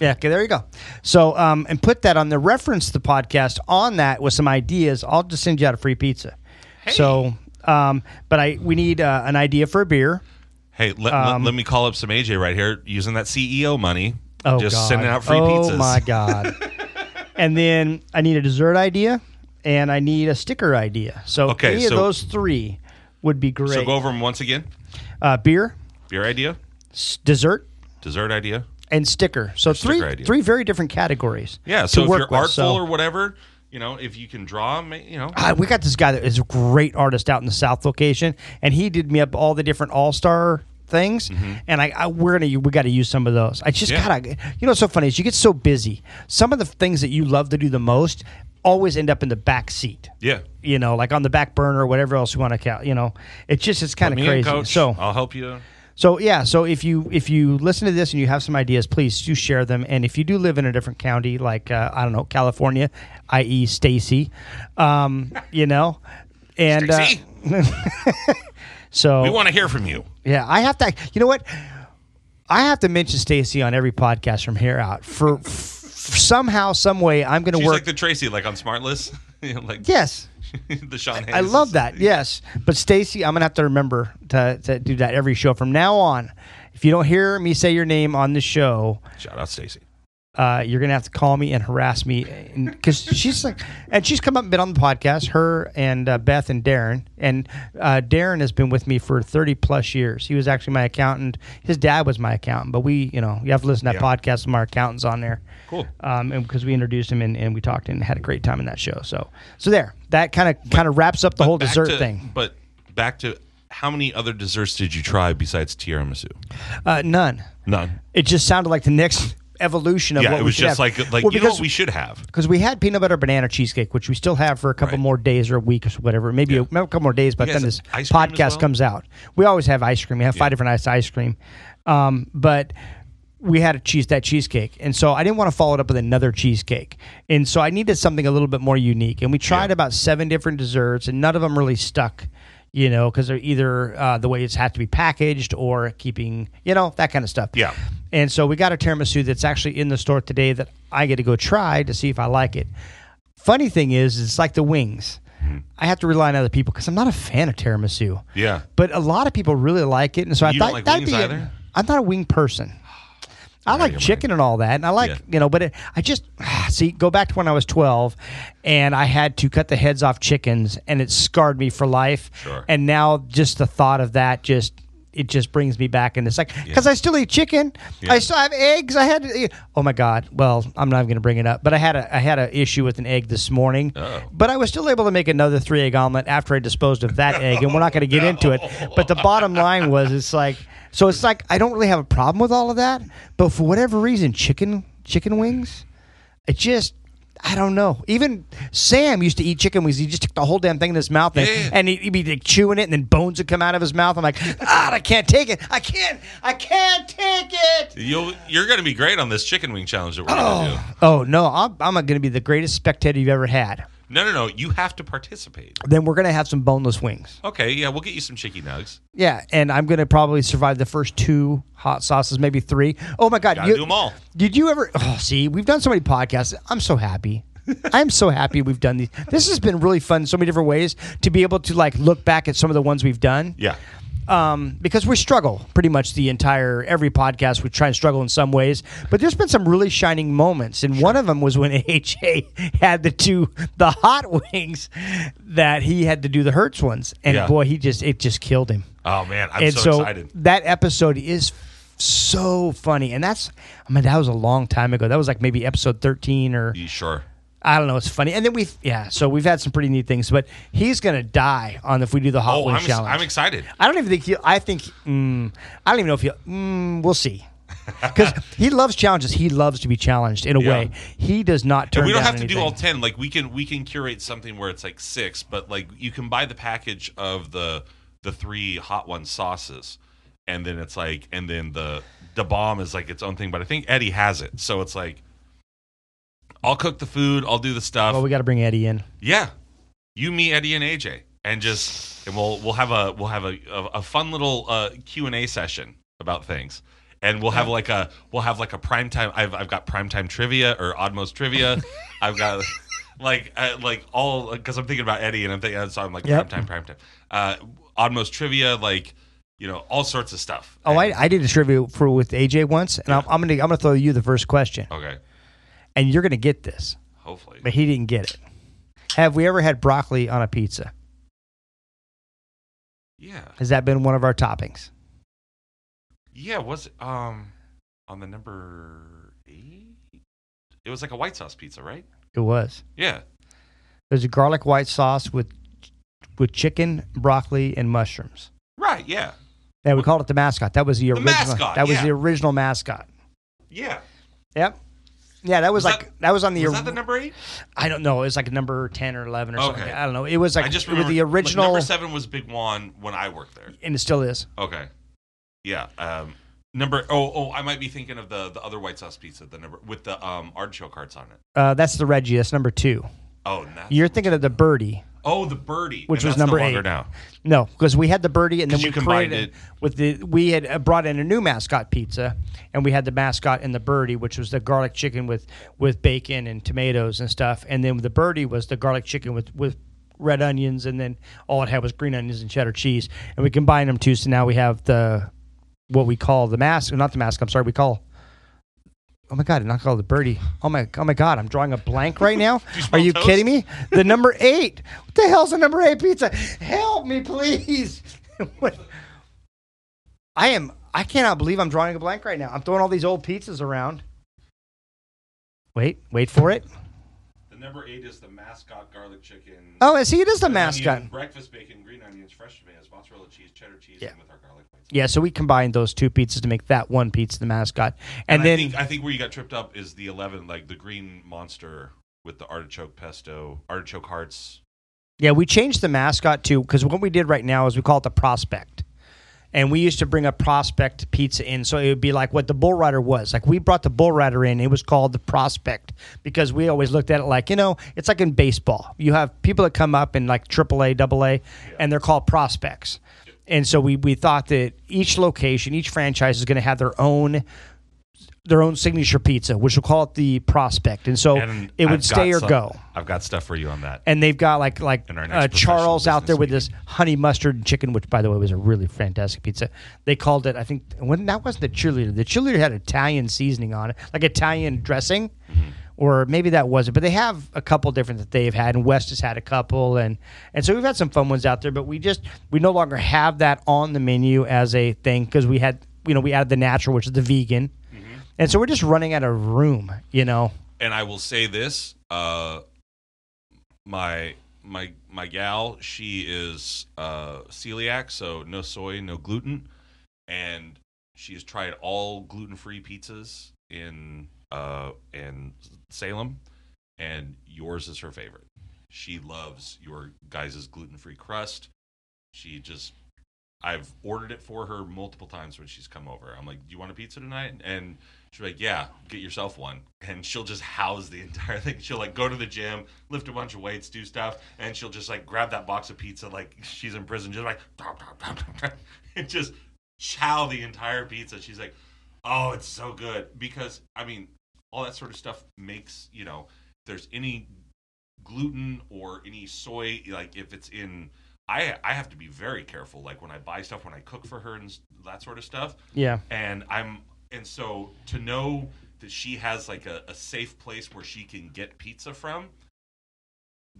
Yeah, okay, there you go. So, um, and put that on the reference the podcast on that with some ideas. I'll just send you out a free pizza. So, um, but I we need uh, an idea for a beer. Hey, let, let, let me call up some AJ right here using that CEO money. Oh just God. sending out free oh, pizzas. my God. <laughs> and then I need a dessert idea and I need a sticker idea. So Okay, any of those three would be great. So go over them once again. uh, beer, Beer idea, s- dessert, dessert idea. And sticker. So three sticker three very different categories. Yeah. So if you're with. artful So- or whatever, you know, if you can draw, you know. Uh, we got this guy that is a great artist out in the South location, and he did me up all the different All Star things, and I, I we're gonna we got to use some of those. I just Mm-hmm. Yeah. gotta, you know, what's so funny is you get so busy. Some of the things that you love to do the most always end up in the back seat. Yeah. You know, like on the back burner or whatever else you want to count. You know, it's just it's kind of me in, crazy. So I'll help you. So yeah, so if you if you listen to this and you have some ideas, please do share them. And if you do live in a different county, like uh, I don't know California, i.e. Stacy, um, <laughs> you know, and uh, <laughs> so we want to hear from you. yeah, I have to. You know what? I have to mention Stacy on every podcast from here out. For, f somehow, some way, I'm going to work. like the Tracy, like on Smartless, <laughs> you know, like yes, <laughs> the Sean. I love that. Yes, but Stacy, I'm gonna have to remember to, to do that every show from now on. If you don't hear me say your name on the show, Shout out Stacy. Uh, you're gonna have to call me and harass me because she's like, and she's come up and been on the podcast. Her and uh, Beth and Darren, and uh, Darren has been with me for 30 plus years. He was actually my accountant. His dad was my accountant, but we, you know, you have to listen to that Yeah. podcast. Of our accountants on there. Cool. Um, and because we introduced him and, and we talked and had a great time in that show. So, so there, that kind of kind of wraps up the whole dessert to- thing. But back to how many other desserts did you try besides tiramisu? Uh, none. None. It just sounded like the next evolution of Yeah, what it was just have. like like Well, you know because what we should have. because we had peanut butter banana cheesecake, which we still have for a couple Right. more days or a week or whatever, maybe, a, Yeah. a couple more days. But then this have ice cream as podcast well? comes out. We always have ice cream. We have five different ice ice cream, um, but we had a cheese that cheesecake, and so I didn't want to follow it up with another cheesecake, and so I needed something a little bit more unique. And we tried Yeah. about seven different desserts, and none of them really stuck. You know, because they're either uh, the way it's had to be packaged or keeping, you know, that kind of stuff. Yeah. And so we got a tiramisu that's actually in the store today that I get to go try to see if I like it. Funny thing is, it's like the wings. Mm-hmm. I have to rely on other people because I'm not a fan of tiramisu. Yeah. But a lot of people really like it, and so I thought like that'd be. a- either? I'm not a wing person. I like chicken and all that, and I like Yeah. you know, but it, I just ah, see go back to when I was 12, and I had to cut the heads off chickens, and it scarred me for life. Sure. And now just the thought of that just it just brings me back in the second because I still eat chicken. I still have eggs. I had to eat, oh my god. Well, I'm not going to bring it up, but I had a I had an issue with an egg this morning. Oh. But I was still able to make another three egg omelet after I disposed of that egg, and we're not going to get into it. But the bottom line was, it's like so. It's like I don't really have a problem with all of that, but for whatever reason, chicken chicken wings, it just. I don't know. Even Sam used to eat chicken wings. He just took the whole damn thing in his mouth, and, Yeah. and he'd, be like chewing it, and then bones would come out of his mouth. I'm like, ah, I can't take it. I can't. I can't take it. You'll, you're going to be great on this chicken wing challenge that we're going to do. Oh no, I'm, I'm going to be the greatest spectator you've ever had. No, no, no. You have to participate. Then we're going to have some boneless wings. Okay, yeah, we'll get you some chicken nugs. Yeah, and I'm going to probably survive the first two hot sauces, maybe three. Oh my god, Gotta you- do 'em all. Did you ever? Oh, see, we've done so many podcasts. I'm so happy. <laughs> I'm so happy we've done these. This has been really fun in so many different ways to be able to like look back at some of the ones we've done. Yeah. Um, because we struggle pretty much the entire every podcast. We try and struggle in some ways, but there's been some really shining moments, and one of them was when <laughs> AJ had the two the hot wings that he had to do the Hertz ones, and Yeah. boy, he just it just killed him. Oh, man. I'm and so, so, excited. that episode is so funny, and that's I mean that was a long time ago. That was like maybe episode thirteen or You sure? I don't know. It's funny, and then we've yeah. So we've had some pretty neat things, but he's gonna die on if we do the hot Oh, wing I'm, challenge. I'm excited. I don't even think he. I think. Mm, I don't even know if he. Mm, we'll see. <laughs> Because he loves challenges. He loves to be challenged in a Yeah. way. He does not turn. And we don't have to do all 10 like we can we can curate something where it's like six but like you can buy the package of the the three hot one sauces and then it's like and then the the bomb is like its own thing but i think eddie has it so it's like i'll cook the food i'll do the stuff. Well, we got to bring Eddie in. yeah. You me eddie and aj and just and we'll we'll have a we'll have a a, a fun little uh, q&a session about things. And we'll have like a we'll have like a prime time i've, I've got prime time trivia or oddmost trivia. <laughs> I've got like uh, like all because i'm thinking about eddie and i'm thinking so i'm like Yep. prime time prime time. Uh oddmost trivia like you know all sorts of stuff. Oh, And- I, I did a trivia for with AJ once, and I'm, I'm gonna I'm gonna throw you the first question, okay and you're gonna get this, hopefully but he didn't get it. Have we ever had broccoli on a pizza? yeah Has that been one of our toppings? yeah was it um on the number eight it was like a white sauce pizza right It was. yeah There's a garlic white sauce with with chicken, broccoli, and mushrooms. right yeah Yeah, we called it the mascot. That was the, original. mascot, that was yeah. the original mascot. yeah Yep. Yeah, that was, Was like that- that, was on the. was that the number eight I don't know. It was like number ten or eleven or something. I don't know. It was like I just remember the like, original, number seven was Big Juan when I worked there. and it still is. Okay, yeah. Um, number oh oh I might be thinking of the the other white sauce pizza the number with the um artichoke hearts on it. Uh, that's the Reggie. That's number two. Oh, that's, You're thinking of the birdie. Oh the birdie, Which and was that's no number eight. now. No, because we had the birdie, and then we combined created it. with the. We had uh, brought in a new mascot pizza, and we had the mascot and the birdie, which was the garlic chicken with with bacon and tomatoes and stuff, and then the birdie was the garlic chicken with with red onions, and then all it had was green onions and cheddar cheese, and we combined them too. So now we have the what we call the mask, not the mask. I'm sorry, we call. Oh my god, I'm not called the birdie. Oh my, oh my god, I'm drawing a blank right now. <laughs> you Are you toast? kidding me? The number eight. What the hell's a number eight pizza? Help me, please. <laughs> What- I am. I cannot believe I'm drawing a blank right now. I'm throwing all these old pizzas around. Wait, wait for it. Number eight is the mascot garlic chicken. Oh, see, it is the mascot. onion, breakfast bacon, green onions, fresh tomatoes, mozzarella cheese, cheddar cheese, Yeah. and with our garlic. sauce. Yeah, so we combined those two pizzas to make that one pizza, the mascot, and, And, then I think I think where you got tripped up is the eleven, like the green monster with the artichoke pesto, artichoke hearts. Yeah, we changed the mascot to because what we did right now is we call it the prospect. And we used to bring a prospect pizza in, so it would be like what the bull rider was. Like we brought the bull rider in, it was called the prospect because we always looked at it like you know it's like in baseball. You have people that come up in like AAA, AA, and they're called prospects. And so we we thought that each location, each franchise is going to have their own their own signature pizza, which we'll call it the prospect. And so And it would I've stay or some- go I've got stuff for you on that. and they've got like like uh, Charles out there with this honey mustard chicken, which by the way was a really fantastic pizza. They called it, I think, when that wasn't the cheerleader. The cheerleader had Italian seasoning on it, like Italian dressing. Mm-hmm. or maybe that wasn't. But they have a couple different that they've had, and West has had a couple, and and so we've had some fun ones out there. But we just we no longer have that on the menu as a thing because we had you know we added the natural, which is the vegan, and so we're just running out of room. You know, and I will say this: uh, my my my gal, she is uh, celiac, so no soy, no gluten, and she has tried all gluten free pizzas in uh, in Salem, and yours is her favorite. She loves your guys' gluten free crust. She just I've ordered it for her multiple times when she's come over. I'm like, "Do you want a pizza tonight?" And she's like, "Yeah, get yourself one." And she'll just house the <laughs> entire thing. She'll like go to the gym, lift a bunch of weights, do stuff, and she'll just like grab that box of pizza like she's in prison, just like <laughs> and just chow the entire pizza. She's like, "Oh, it's so good." Because I mean, all that sort of stuff makes you know, if there's any gluten or any soy, like if it's in I I have to be very careful. Like when I buy stuff, when I cook for her and that sort of stuff. yeah. And I'm and so to know that she has like a, a safe place where she can get pizza from.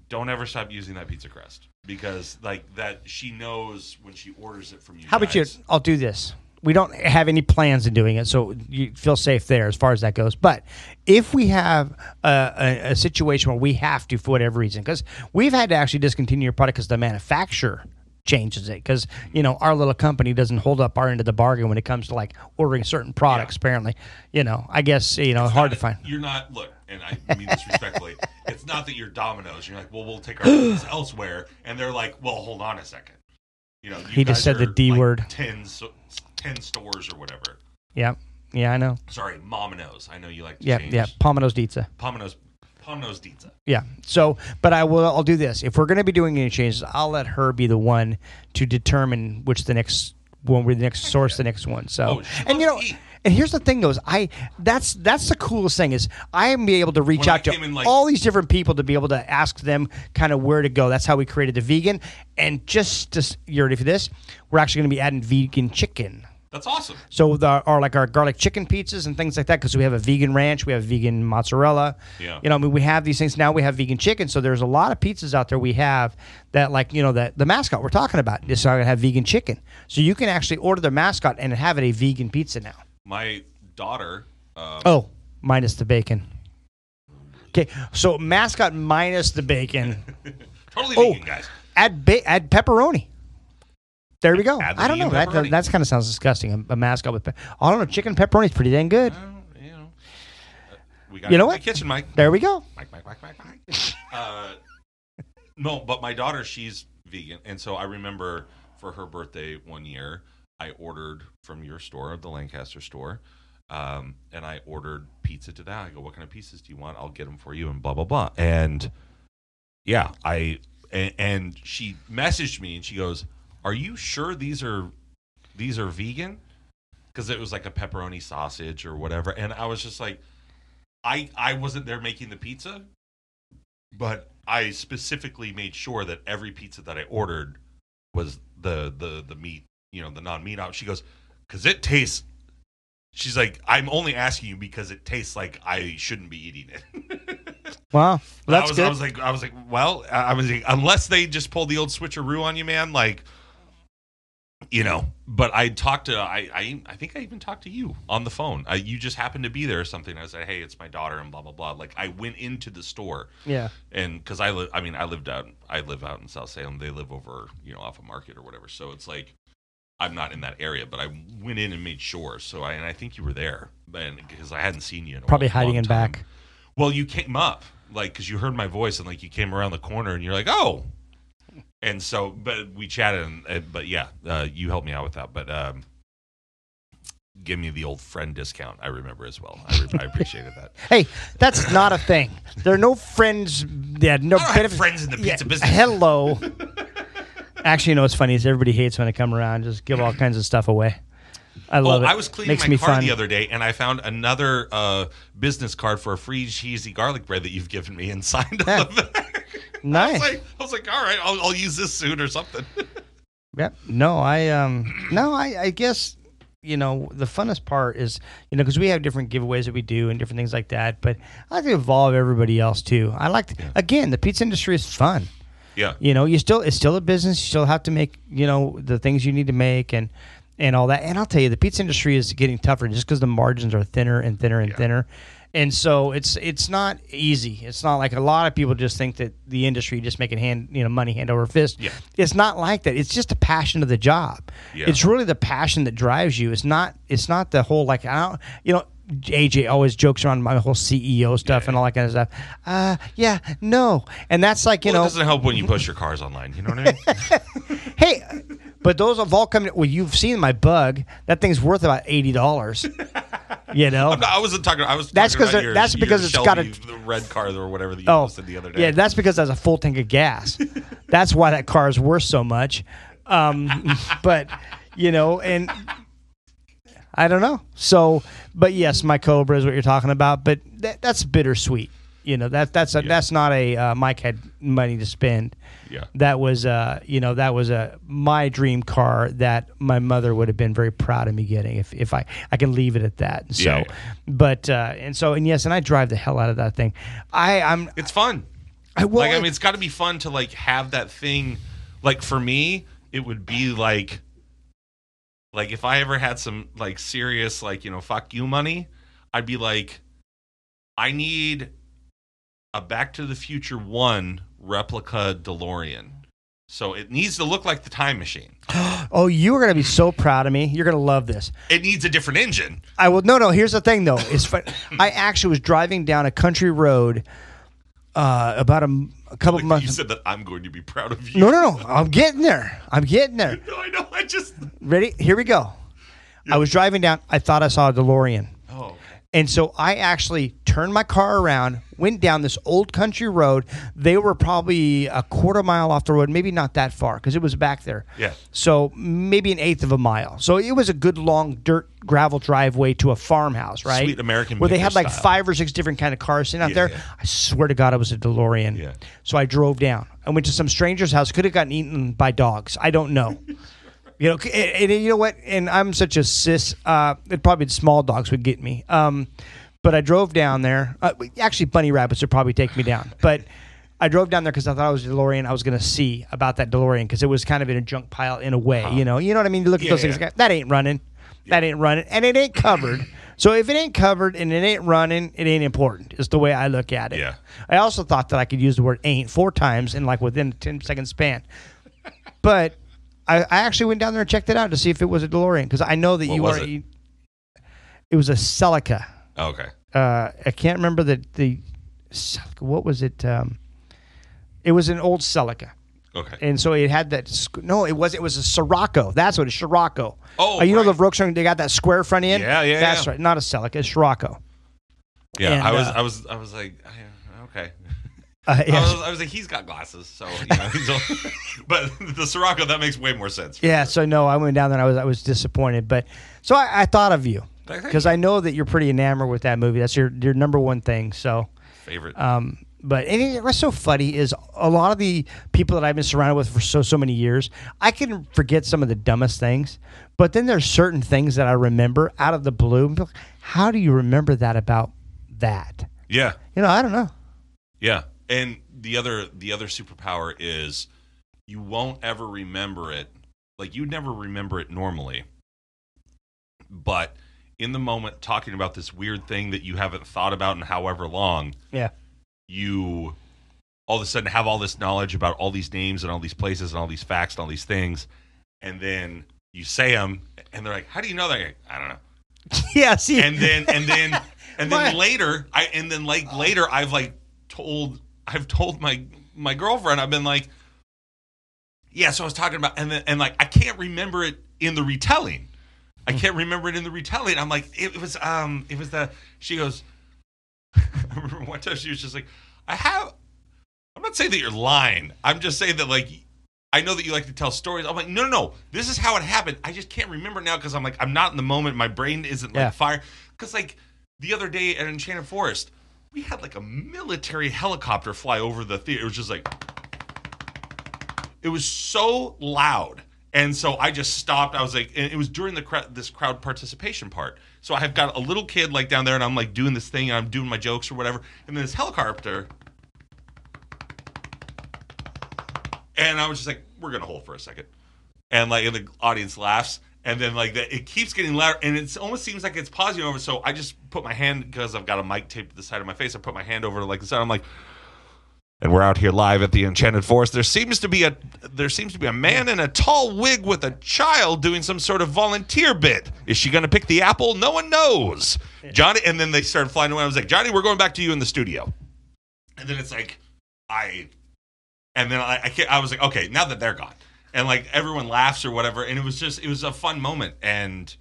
Don't ever stop using that pizza crust because like that she knows when she orders it from you. How about you? guys. I'll do this. We don't have any plans in doing it, so you feel safe there as far as that goes. But if we have a, a, a situation where we have to, for whatever reason, because we've had to actually discontinue your product because the manufacturer changes it, because you know our little company doesn't hold up our end of the bargain when it comes to like ordering certain products. Apparently, you know, I guess you know, hard to not- find. You're not look, and I mean this respectfully. <laughs> it's not that you're Domino's. You're like, well, we'll take our business <gasps> elsewhere, and they're like, well, hold on a second. You know, you He just said the D like, word. Ten, so, ten stores or whatever. Yeah, yeah, I know. Sorry, Momino's. I know you like to Yeah, change. yeah, Pomino's Pizza. Pomino's, Yeah. So, but I will. I'll do this. If we're going to be doing any changes, I'll let her be the one to determine which the next one, we the next source, the next one. So, Oh, and you know, eat. and here's the thing, though, is I that's that's the coolest thing is I am be able to reach When out to like- all these different people to be able to ask them kind of where to go. That's how we created the vegan. And just to s- you ready for this? We're actually going to be adding vegan chicken. That's awesome. So the are like our garlic chicken pizzas and things like that because we have a vegan ranch, we have vegan mozzarella. Yeah. You know, I mean, we have these things now. We have vegan chicken, so there's a lot of pizzas out there we have that like you know that the mascot we're talking about is going to have vegan chicken. So you can actually order the mascot and have it a vegan pizza now. My daughter. Uh, Oh, minus the bacon. Okay, so mascot minus the bacon. <laughs> totally oh, vegan, guys. add ba- add pepperoni. There we go. I don't know. That pepperoni. that's kind of sounds disgusting. A, a mascot with. Pe- I don't know. Chicken pepperoni is pretty dang good. Well, you know, uh, we got You know what? kitchen, Mike. There we go. Mike, Mike, Mike, Mike, Mike. <laughs> uh, no, but my daughter, she's vegan, and so I remember for her birthday one year, I ordered from your store, the Lancaster store, um, and I ordered pizza to that. I go, "What kind of pizzas do you want? I'll get them for you," and blah blah blah. And yeah, I and, and she messaged me, and she goes, "Are you sure these are these are vegan?" Because it was like a pepperoni sausage or whatever, and I was just like. I I wasn't there making the pizza, but I specifically made sure that every pizza that I ordered was the the the meat, you know, the non meat out. She goes, "Cause it tastes." She's like, "I'm only asking you because it tastes like I shouldn't be eating it." <laughs> Wow, But I that's was, good. I was like, I was like, well, I I was like, unless they just pull the old switcheroo on you, man, like, you know. But I talked to, I, I, I think I even talked to you on the phone. I, you just happened to be there or something. I said, hey, it's my daughter, and blah blah blah. Like, I went into the store, yeah, and because I live, I mean, I lived out, I live out in South Salem. They live over, you know, off a market or whatever. So it's like. I'm not in that area, but I went in and made sure. So I and I think you were there, and because I hadn't seen you in a probably long hiding in time. back. Well, you came up like because you heard my voice and like you came around the corner and you're like, oh, and so but we chatted and uh, but yeah, uh, you helped me out with that. But um, give me the old friend discount. I remember as well. I, re- I appreciated that. <laughs> Hey, that's not a thing. There are no friends. Yeah, no I don't have benefits. friends in the pizza business. Hello. <laughs> Actually, you know what's funny is everybody hates when I come around. Just give all kinds of stuff away. I Oh, love it. I was cleaning Makes my car fun. the other day, and I found another uh, business card for a free cheesy garlic bread that you've given me and signed on the back. <laughs> I Nice. was like, I was like, all right, I'll, I'll use this soon or something. <laughs> Yep. No, I um no, I, I guess you know, the funnest part is, you know, because we have different giveaways that we do and different things like that. But I like to involve everybody else too. I like to, again, the pizza industry is fun. Yeah. You know, you still it's still a business. You still have to make you know the things you need to make and and all that. And I'll tell you, the pizza industry is getting tougher just because the margins are thinner and thinner and thinner. And so it's it's not easy. It's not like a lot of people just think that the industry just making hand you know money hand over fist. Yeah. It's not like that. It's just a passion of the job. Yeah. It's really the passion that drives you. It's not it's not the whole like I don't you know AJ always jokes around my whole CEO stuff and all that kind of stuff. Uh, yeah, no, and that's like you Well, know it doesn't help when you post your cars online. You know what I mean? <laughs> hey, but those have all come. Well, you've seen my bug. That thing's worth about eighty dollars. <laughs> you know. Not, I wasn't talking. I was. That's talking 'cause about that's because it's got a- the red car or whatever that you oh, the other day. yeah, that's because there's a full tank of gas. <laughs> that's why that car is worth so much. Um, <laughs> but you know, and I don't know. So, but yes, my Cobra is what you're talking about. But that, that's bittersweet. You know that that's a, that's not a uh, Mike had money to spend. Yeah. That was uh you know that was a my dream car that my mother would have been very proud of me getting if, if I I can leave it at that. So, Yeah, yeah. but uh, and so and yes, and I drive the hell out of that thing. I I'm It's fun. I well, like I mean, it's got to be fun to like have that thing. Like for me, it would be like, like if I ever had some like serious like you know fuck you money, I'd be like, I need a Back to the Future one replica DeLorean. So it needs to look like the time machine. <gasps> oh you are gonna be so proud of me. You're gonna love this. It needs a different engine. I will. No, no. Here's the thing, though. It's fun. <laughs> I actually was driving down a country road uh, about a couple Like months. you said that I'm going to be proud of you. No, no, no. I'm getting there. I'm getting there. <laughs> No, I know. I just. Ready? Here we go. I was driving down. I thought I saw a DeLorean. And so I actually turned my car around, went down this old country road. They were probably a quarter mile off the road, maybe not that far because it was back there. Yeah. So maybe an eighth of a mile. So it was a good long dirt gravel driveway to a farmhouse, right? Sweet American where they had like style. five or six different kind of cars sitting out Yeah, there. yeah. I swear to God, it was a DeLorean. Yeah. So I drove down. I went to some stranger's house. Could have gotten eaten by dogs. I don't know. <laughs> You know, and, and you know what? And I'm such a cis. Uh, it probably small dogs would get me. Um, but I drove down there. Uh, actually, bunny rabbits would probably take me down. But I drove down there because I thought it was a DeLorean. I was going to see about that DeLorean because it was kind of in a junk pile in a way. You know, you know what I mean. You look at Yeah, those things. That ain't running. That ain't running, and it ain't covered. so if it ain't covered and it ain't running, it ain't important. Is the way I look at it. Yeah. I also thought that I could use the word ain't four times in like within a ten second span. But I, I actually went down there and checked it out to see if it was a DeLorean because I know that What you was are. it? You, it was a Celica. Oh, Okay. Uh, I can't remember the the Celica. What was it? Um, it was an old Celica, Okay. and so it had that. squ- No, it was it was a Scirocco. That's what a Scirocco. Oh, Uh, you know right. the Volkswagen. They got that square front end. Yeah, yeah, That's yeah. right. Not a Celica. It's Scirocco. Yeah, And, I was, uh, I was, I was like, I- okay. Uh, I, was, I was like, he's got glasses, so you know. <laughs> But the Scirocco that makes way more sense. Yeah, so no, I went down there and I was I was disappointed, but so I, I thought of you because I know that you're pretty enamored with that movie. That's your your number one thing. So, Favorite. um, but and what's so funny is a lot of the people that I've been surrounded with for so so many years, I can forget some of the dumbest things, but then there's certain things that I remember out of the blue. and be like, How do you remember that about that? yeah, You know, I don't know. yeah. And the other, the other superpower is you won't ever remember it. Like you'd never remember it normally, but in the moment, talking about this weird thing that you haven't thought about in however long, Yeah. you all of a sudden have all this knowledge about all these names and all these places and all these facts and all these things, and then you say them, and they're like, "How do you know that?" Like, I don't know. <laughs> Yeah. See. And then and then and then <laughs> My- later, I and then like later, I've like told I've told my my girlfriend, I've been like, yeah. So I was talking about, and then and like I can't remember it in the retelling. I can't remember it in the retelling. I'm like, it, was um, it was the. She goes. <laughs> I remember one time she was just like, I have. I'm not saying that you're lying. I'm just saying that like. I know that you like to tell stories. I'm like, no, no, no. This is how it happened. I just can't remember now because I'm like, I'm not in the moment. My brain isn't like Yeah. fire. Because like the other day at Enchanted Forest, we had like a military helicopter fly over the theater. It was just like, it was so loud And so I just stopped. I was like, and it was during the this crowd participation part. So I have got a little kid like down there, and I'm like doing this thing, and I'm doing my jokes or whatever. And then this helicopter, and I was just like, we're gonna hold for a second, and like and the audience laughs, and then like that, it keeps getting louder, and it almost seems like it's pausing over. So I just put my hand because I've got a mic taped to the side of my face. I put my hand over to like the side. I'm like. And we're out here live at the Enchanted Forest. There seems to be a there seems to be a man in a tall wig with a child doing some sort of volunteer bit. Is she going to pick the apple? No one knows. Johnny, and then they started flying away. I was like, Johnny, we're going back to you in the studio. And then it's like, I, and then I, I, I was like, okay, now that they're gone, and like everyone laughs or whatever, and it was just it was a fun moment, and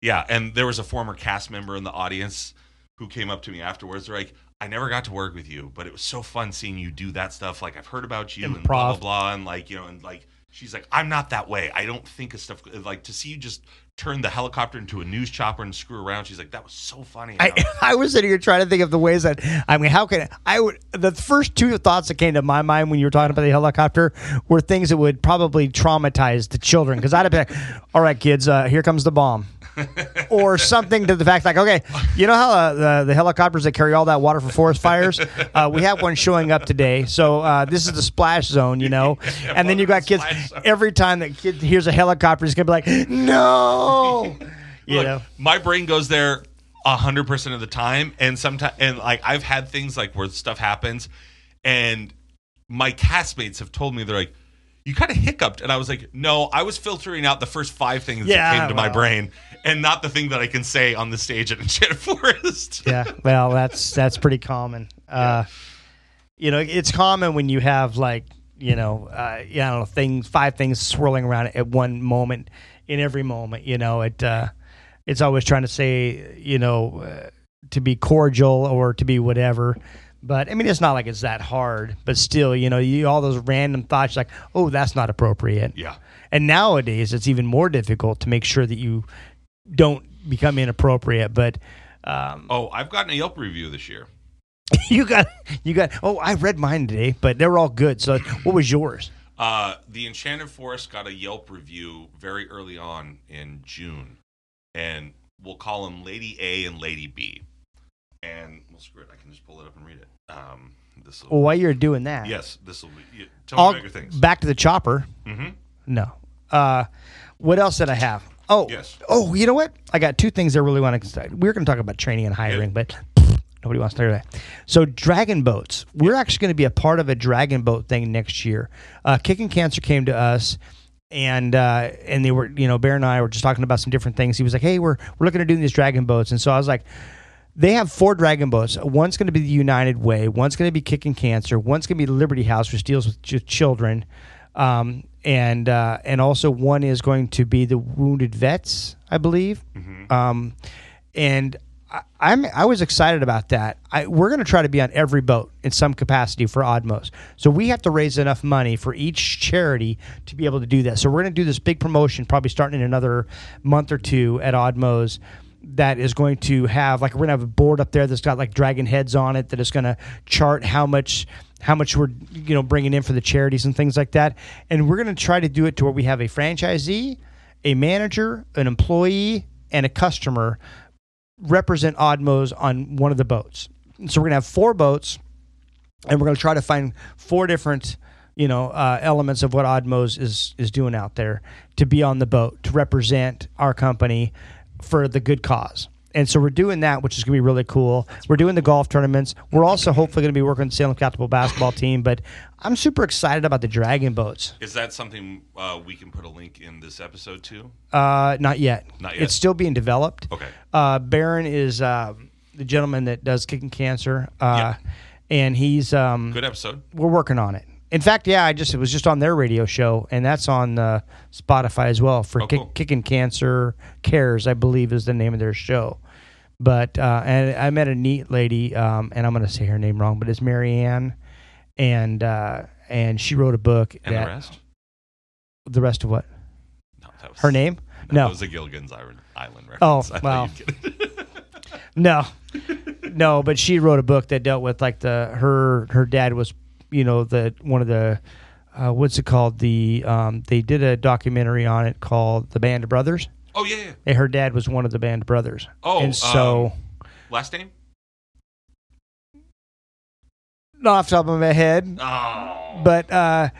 yeah, and there was a former cast member in the audience who came up to me afterwards. They're like, I never got to work with you, but it was so fun seeing you do that stuff. Like I've heard about you and blah blah blah, and like you know, and like she's like, I'm not that way. I don't think of stuff like to see you just turn the helicopter into a news chopper and screw around. She's like, that was so funny. I, I'm- <laughs> was sitting here trying to think of the ways that I mean, how can I would the first two thoughts that came to my mind when you were talking about the helicopter were things that would probably traumatize the children because I'd have been like, all right, kids, uh, here comes the bomb. <laughs> or something to the fact like okay you know how uh, the, the helicopters that carry all that water for forest fires? <laughs> Uh, we have one showing up today. So uh, this is the splash zone you know? <laughs> And then you got kids every time that kid hears a helicopter he's gonna be like no! You Look, know? my brain goes there a hundred percent of the time, and sometimes, and like I've had things like where stuff happens, and my castmates have told me they're like, "You kind of hiccuped," and I was like, "No, I was filtering out the first five things Yeah, that came to my brain, and not the thing that I can say on the stage at Enchanted <laughs> Forest." yeah well that's that's pretty common <laughs> uh you know it's common when you have like you know uh yeah, i don't know things five things swirling around at one moment in every moment you know it uh it's always trying to say you know uh, to be cordial or to be whatever but i mean it's not like it's that hard but still you know you all those random thoughts like oh that's not appropriate Yeah. and nowadays it's even more difficult to make sure that you don't become inappropriate but um, Oh, I've gotten a Yelp review this year. <laughs> you got you got oh i read mine today but they were all good so what was yours Uh, the Enchanted Forest got a Yelp review very early on in June, and we'll call them Lady A and Lady B. And well, screw it, I can just pull it up and read it. Um, this will. well while you're doing that Yes, this will be. you- Tell I'll, me bigger things. back to the chopper hmm no uh what else did i have oh Yes. oh you know what i got two things i really want to we are going to talk about training and hiring but nobody wants to hear that so dragon boats we're actually going to be a part of a dragon boat thing next year uh kicking cancer came to us and uh, and they were you know Bear and I were just talking about some different things. He was like, "Hey, we're we're looking to do these dragon boats," and so I was like, they have four dragon boats. One's going to be the United Way. One's going to be Kicking Cancer. One's going to be Liberty House, which deals with ch- children, um, and uh, and also one is going to be the Wounded Vets, I believe. Um, and I, I'm I was excited about that. I, we're going to try to be on every boat in some capacity for Odd Moe's. So we have to raise enough money for each charity to be able to do that. So we're going to do this big promotion, probably starting in another month or two at Odd Moe's that is going to have like we're gonna have a board up there that's got like dragon heads on it that is going to chart how much how much we're you know bringing in for the charities and things like that and we're going to try to do it to where we have a franchisee a manager an employee and a customer represent Odd Moe's on one of the boats so we're going to have four boats and we're going to try to find four different you know uh, elements of what Odd Moe's is is doing out there to be on the boat to represent our company for the good cause. And so we're doing that, which is going to be really cool. We're doing the golf tournaments. We're also hopefully going to be working with the Salem Capital basketball team. But I'm super excited about the Dragon boats. Is that something uh, we can put a link in this episode to? Uh, not yet. Not yet. It's still being developed. Okay. Uh, Baron is uh, the gentleman that does kicking cancer, uh, and he's um, Good episode. we're working on it. In fact, yeah, I just it was just on their radio show, and that's on uh, Spotify as well for Oh, Kick, cool. Kicking Cancer Cares, I believe is the name of their show. But uh, and I met a neat lady, um, and I'm going to say her name wrong, but it's Marianne, and uh, and she wrote a book. And that, the rest? The rest of what? No, that was Her name? No, No. that was a Gilligan's Island Island Oh. I well. you'd get it. <laughs> No, <laughs> no, but she wrote a book that dealt with like the her her dad was you know the one of the uh, what's it called? The um, they did a documentary on it called The Band of Brothers. Oh yeah, yeah. And her dad was one of the Band of Brothers. Oh, and so um, last name? not off the top of my head, Oh, but uh,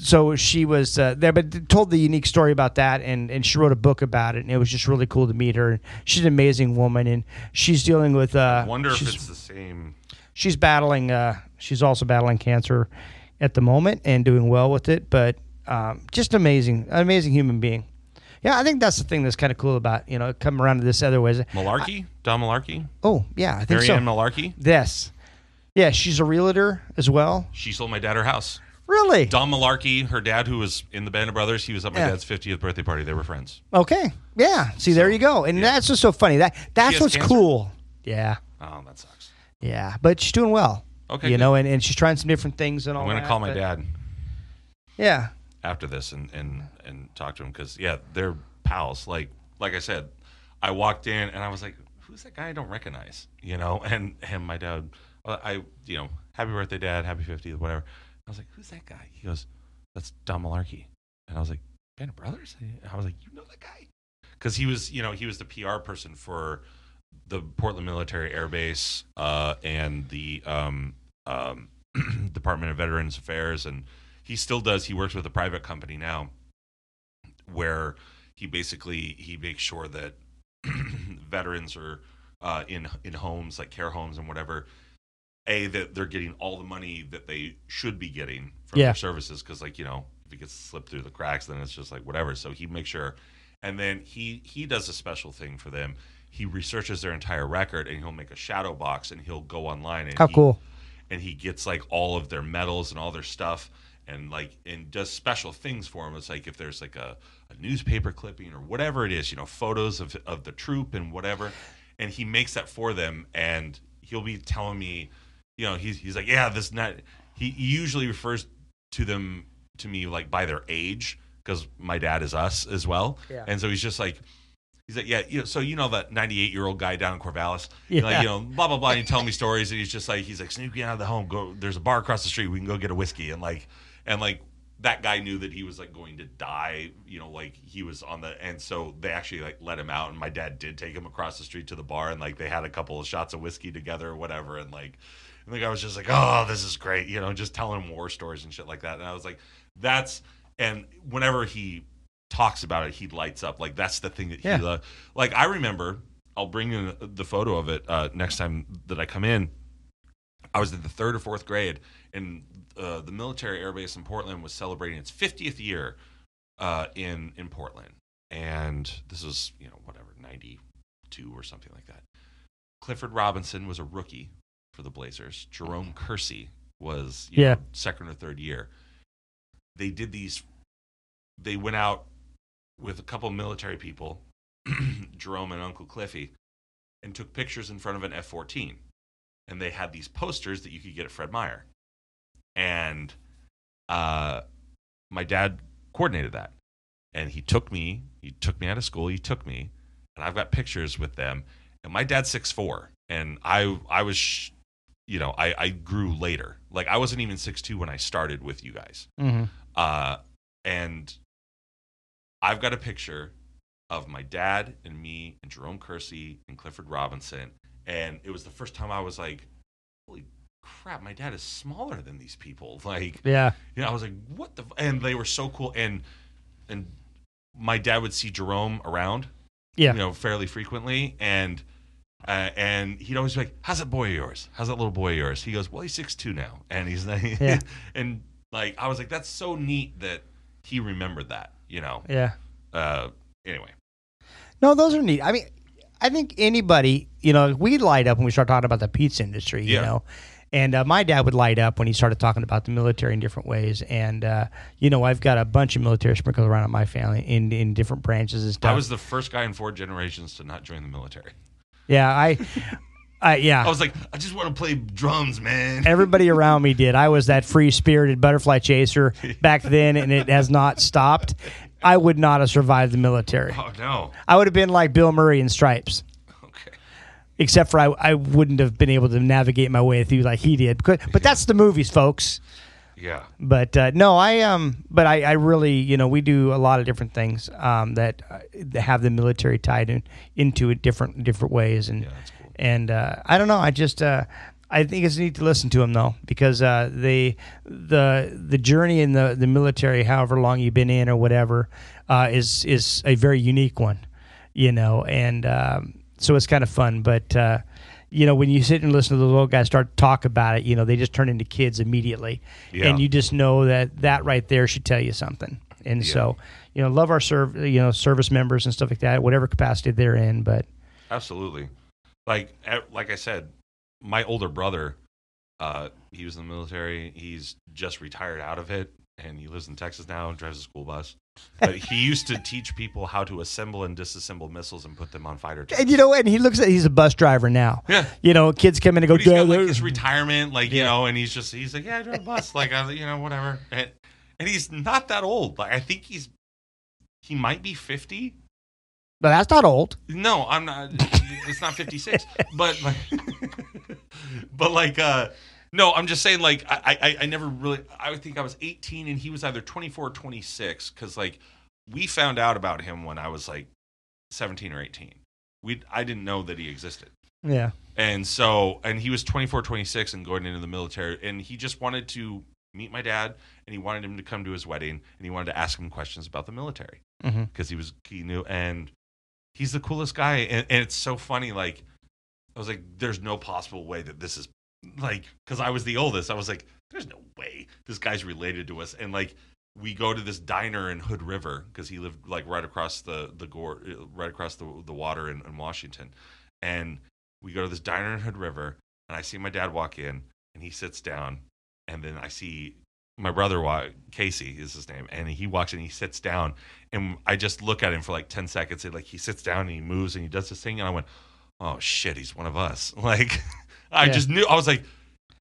so she was uh, there, but told the unique story about that, and and she wrote a book about it, and it was just really cool to meet her. She's an amazing woman, and she's dealing with. Uh, I wonder if it's the same. She's battling uh, she's also battling cancer at the moment and doing well with it but um, just amazing an amazing human being yeah i think that's the thing that's kind of cool about you know coming around to this other ways Malarkey? Don Malarkey? oh yeah i think Marianne so Malarkey? yes yeah she's a realtor as well She sold my dad her house. really Don Malarkey, her dad, who was in the Band of Brothers, he was at my Yeah. dad's 50th birthday party. They were friends. okay yeah see there you go and that's just so funny that that's what's cancer? cool yeah Oh, that sucks. Yeah but she's doing well Okay, you good. know and, and she's trying some different things and all that. I'm going to that, call my but- dad yeah after this and, and, and talk to him because, yeah, they're pals. Like like I said, I walked in and I was like, who's that guy I don't recognize? You know, and, and my dad, I, you know, happy birthday, dad, happy 50th, whatever. I was like, who's that guy? He goes, that's Don Malarkey. And I was like, Band of Brothers? And I was like, you know that guy? Because he was, you know, he was the PR person for the Portland Military Air Base uh, and the um, um, <clears throat> Department of Veterans Affairs, and he still does. He works with a private company now, where he basically he makes sure that <clears throat> veterans are uh, in in homes like care homes and whatever. A that they're getting all the money that they should be getting from Yeah. their services because like you know if it gets slipped through the cracks then it's just like whatever. So he makes sure, and then he he does a special thing for them. He researches their entire record and he'll make a shadow box and he'll go online and how he- cool. and he gets like all of their medals and all their stuff and like and does special things for them it's like if there's like a, a newspaper clipping or whatever it is you know photos of, of the troop and whatever. And he makes that for them and he'll be telling me you know he's, he's like yeah this not he usually refers to them to me like by their age because my dad is us as well. Yeah. and so he's just like He's like, yeah, you know, so you know that 98 year old guy down in Corvallis, Yeah. like, you know, blah blah blah. And he tell me stories, and he's just like, he's like, sneak me out of the home. Go, there's a bar across the street. We can go get a whiskey, and like, and like that guy knew that he was like going to die. You know, like he was on the, and so they actually like let him out. And my dad did take him across the street to the bar, and like they had a couple of shots of whiskey together or whatever, and like. And the guy was just like, "Oh, this is great," you know, just telling him war stories and shit like that. And I was like, "That's." And whenever he talks about it, he lights up. Like that's the thing that he Yeah. lo- like. I remember. I'll bring in the photo of it uh, next time that I come in. I was in the third or fourth grade, and uh, the military air base in Portland was celebrating its 50th year uh, in in Portland, and this was you know whatever 92 or something like that. Clifford Robinson was a rookie for the Blazers. Jerome Kersey was you Yeah. know, second or third year. They did these. They went out with a couple military people, <clears throat> Jerome and Uncle Cliffy, and took pictures in front of an F 14. And they had these posters that you could get at Fred Meyer. And uh, my dad coordinated that. And he took me, he took me out of school, he took me, and I've got pictures with them. And my dad's 6'4. And I, I was, sh- you know, I, I grew later. Like I wasn't even 6'2 when I started with you guys. mm-hmm. Uh, and I've got a picture of my dad and me and Jerome Kersey and Clifford Robinson. And it was the first time I was like, holy crap, my dad is smaller than these people. <laughs> Like, yeah you know, I was like, what the? f-" And they were so cool. And, and my dad would see Jerome around, yeah you know, fairly frequently. And, uh, and he'd always be like, "How's that boy of yours? How's that little boy of yours?" He goes, "Well, he's six two now, and he's Yeah. <laughs> and like I was like, that's so neat that he remembered that, you know. yeah Uh, anyway, No, those are neat. I mean, I think anybody, you know, we light up when we start talking about the pizza industry, you Yeah. know. And uh, my dad would light up when he started talking about the military in different ways. And, uh, you know, I've got a bunch of military sprinkled around in my family in, in different branches and stuff. I was the first guy in four generations to not join the military. yeah, I, I, yeah. I was like, I just want to play drums, man. <laughs> Everybody around me did. I was that free spirited butterfly chaser back then, and it has not stopped. I would not have survived the military. Oh no. I would have been like Bill Murray in Stripes. Okay. except for I, I wouldn't have been able to navigate my way through like he did. But, but that's the movies, folks. Yeah. But uh, no, I um, but I, I really, you know, we do a lot of different things um, that, uh, that have the military tied in, into it different different ways, and Yeah. And uh, I don't know, I just uh, I think it's neat to listen to them though because uh, the the the journey in the the military, however long you've been in or whatever, uh, is is a very unique one, you know, and um, so it's kind of fun, but. Uh, you know, when you sit and listen to the little guys start to talk about it, you know, they just turn into kids immediately. Yeah. And you just know that that right there should tell you something. And Yeah. so, you know, love our serv- you know, service members and stuff like that, whatever capacity they're in. But Absolutely. Like like I said, my older brother, uh, he was in the military. He's just retired out of it, and he lives in Texas now and drives a school bus. But he <laughs> used to teach people how to assemble and disassemble missiles and put them on fighter jets. and you know, and he looks at he's a bus driver now. Yeah. You know, kids come in and go, But he's got like his retirement, like you Yeah. know, and he's just he's like, yeah, I drive a bus, like you know, whatever. And, and he's not that old. Like I think he's he might be fifty. But that's not old. No, I'm not. It's not 56. but like, <laughs> but like, uh, no, I'm just saying. Like, I, I, I never really. I would think I was 18 and he was either 24 or 26 because like we found out about him when I was like 17 or 18. We I didn't know that he existed. Yeah. And so, and he was 24, 26 and going into the military. And he just wanted to meet my dad and he wanted him to come to his wedding and he wanted to ask him questions about the military because he was, he knew, and he's the coolest guy. And, and it's so funny. Like, I was like, there's no possible way that this is like, because I was the oldest. I was like, there's no way this guy's related to us. And like, we go to this diner in Hood River because he lived like right across the the gorge, right across the the water in, in Washington, and we go to this diner in Hood River, and I see my dad walk in, and he sits down, and then I see my brother Casey is his name, and he walks in, he sits down, and I just look at him for like ten seconds, and like he sits down and he moves and he does this thing, and I went, oh shit, he's one of us. <laughs> Like, I Yeah. just knew, I was like,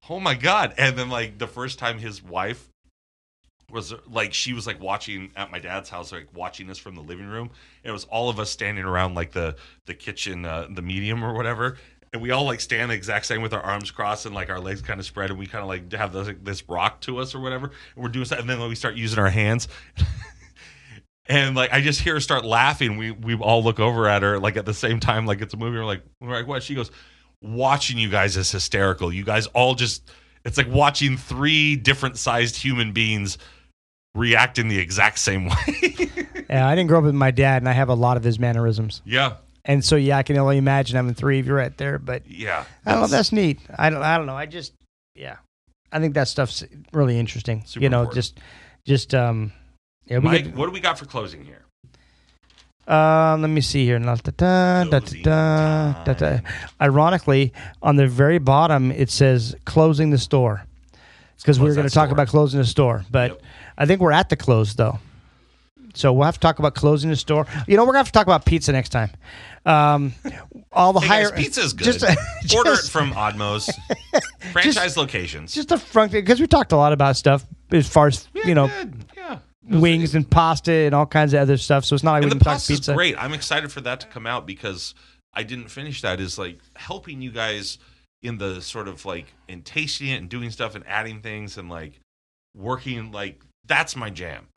oh my god, and then like the first time his wife was like she was like watching at my dad's house like watching us from the living room it was all of us standing around like the the kitchen uh, the medium or whatever and we all like stand the exact same with our arms crossed and like our legs kind of spread and we kind of like have this, like, this rock to us or whatever and we're doing stuff and then we start using our hands <laughs> and like I just hear her start laughing we we all look over at her like at the same time like it's a movie we're like we're like what she goes watching you guys is hysterical you guys all just it's like watching three different sized human beings react in the exact same <laughs> way. Yeah, I didn't grow up with my dad, and I have a lot of his mannerisms. yeah. And so, yeah, I can only imagine having three of you right there. But Yeah. I don't know. That's neat. I don't. I don't know. I just, yeah, I think that stuff's really interesting. Super you know, important. just, just, um, yeah. Mike, get, what do we got for closing here? Um, let me see here. Da, da, da, da, da, da. Ironically, on the very bottom it says closing the store. Because we were going to talk about closing the store, but Yep. I think we're at the close though. So we'll have to talk about closing the store. You know, we're going to have to talk about pizza next time. Um, all the Hey higher guys, pizza's good. <laughs> Just, Order it from Odd Moe's. <laughs> Franchise locations. just a front because we talked a lot about stuff as far as Yeah, you know. Yeah. wings and pasta and all kinds of other stuff. So it's not like we and can the talk pizza. great. I'm excited for that to come out because I didn't finish that. Is like helping you guys in the sort of like in tasting it and doing stuff and adding things and like working like that's my jam.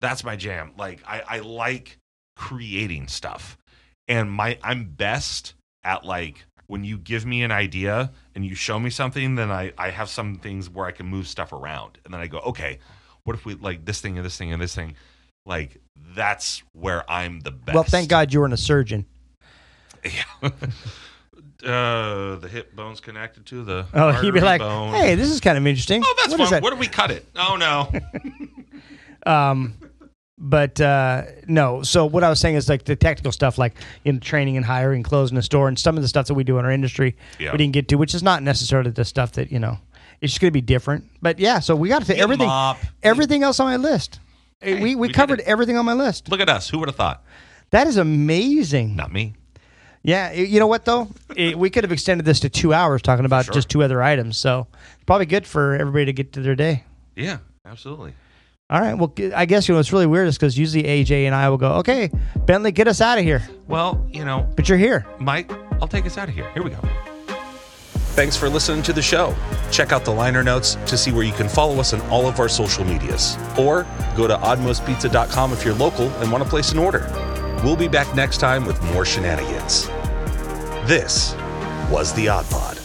That's my jam. Like I, I like creating stuff. And my I'm best at like when you give me an idea and you show me something, then I, I have some things where I can move stuff around. And then I go, okay, what if we like this thing and this thing and this thing? Like that's where I'm the best. Well, thank God you weren't a surgeon. Yeah. <laughs> uh, the hip bone's connected to the. Oh, he'd be like, bone. "Hey, this is kind of interesting." Oh, that's What is fun. What do we cut it? Oh no. <laughs> Um, but uh, no. So what I was saying is like the technical stuff, like in training and hiring, closing a store, and some of the stuff that we do in our industry, Yeah. we didn't get to, which is not necessarily the stuff that you know. It's just going to be different. But yeah, so we got to everything. Everything else on my list. Hey, we we, we covered everything on my list. Look at us. Who would have thought? That is amazing. Not me. Yeah, you know what though? It- we could have extended this to two hours talking about Sure. just two other items. So it's probably good for everybody to get to their day. Yeah, absolutely. All right. Well, I guess you know what's really weird is because usually AJ and I will go, okay, Bentley, get us out of here. Well, you know, But you're here. Mike, I'll take us out of here. Here we go. Thanks for listening to the show. Check out the liner notes to see where you can follow us on all of our social medias. Or go to oddmoespizza.com if you're local and want to place an order. We'll be back next time with more shenanigans. This was the Odd Pod.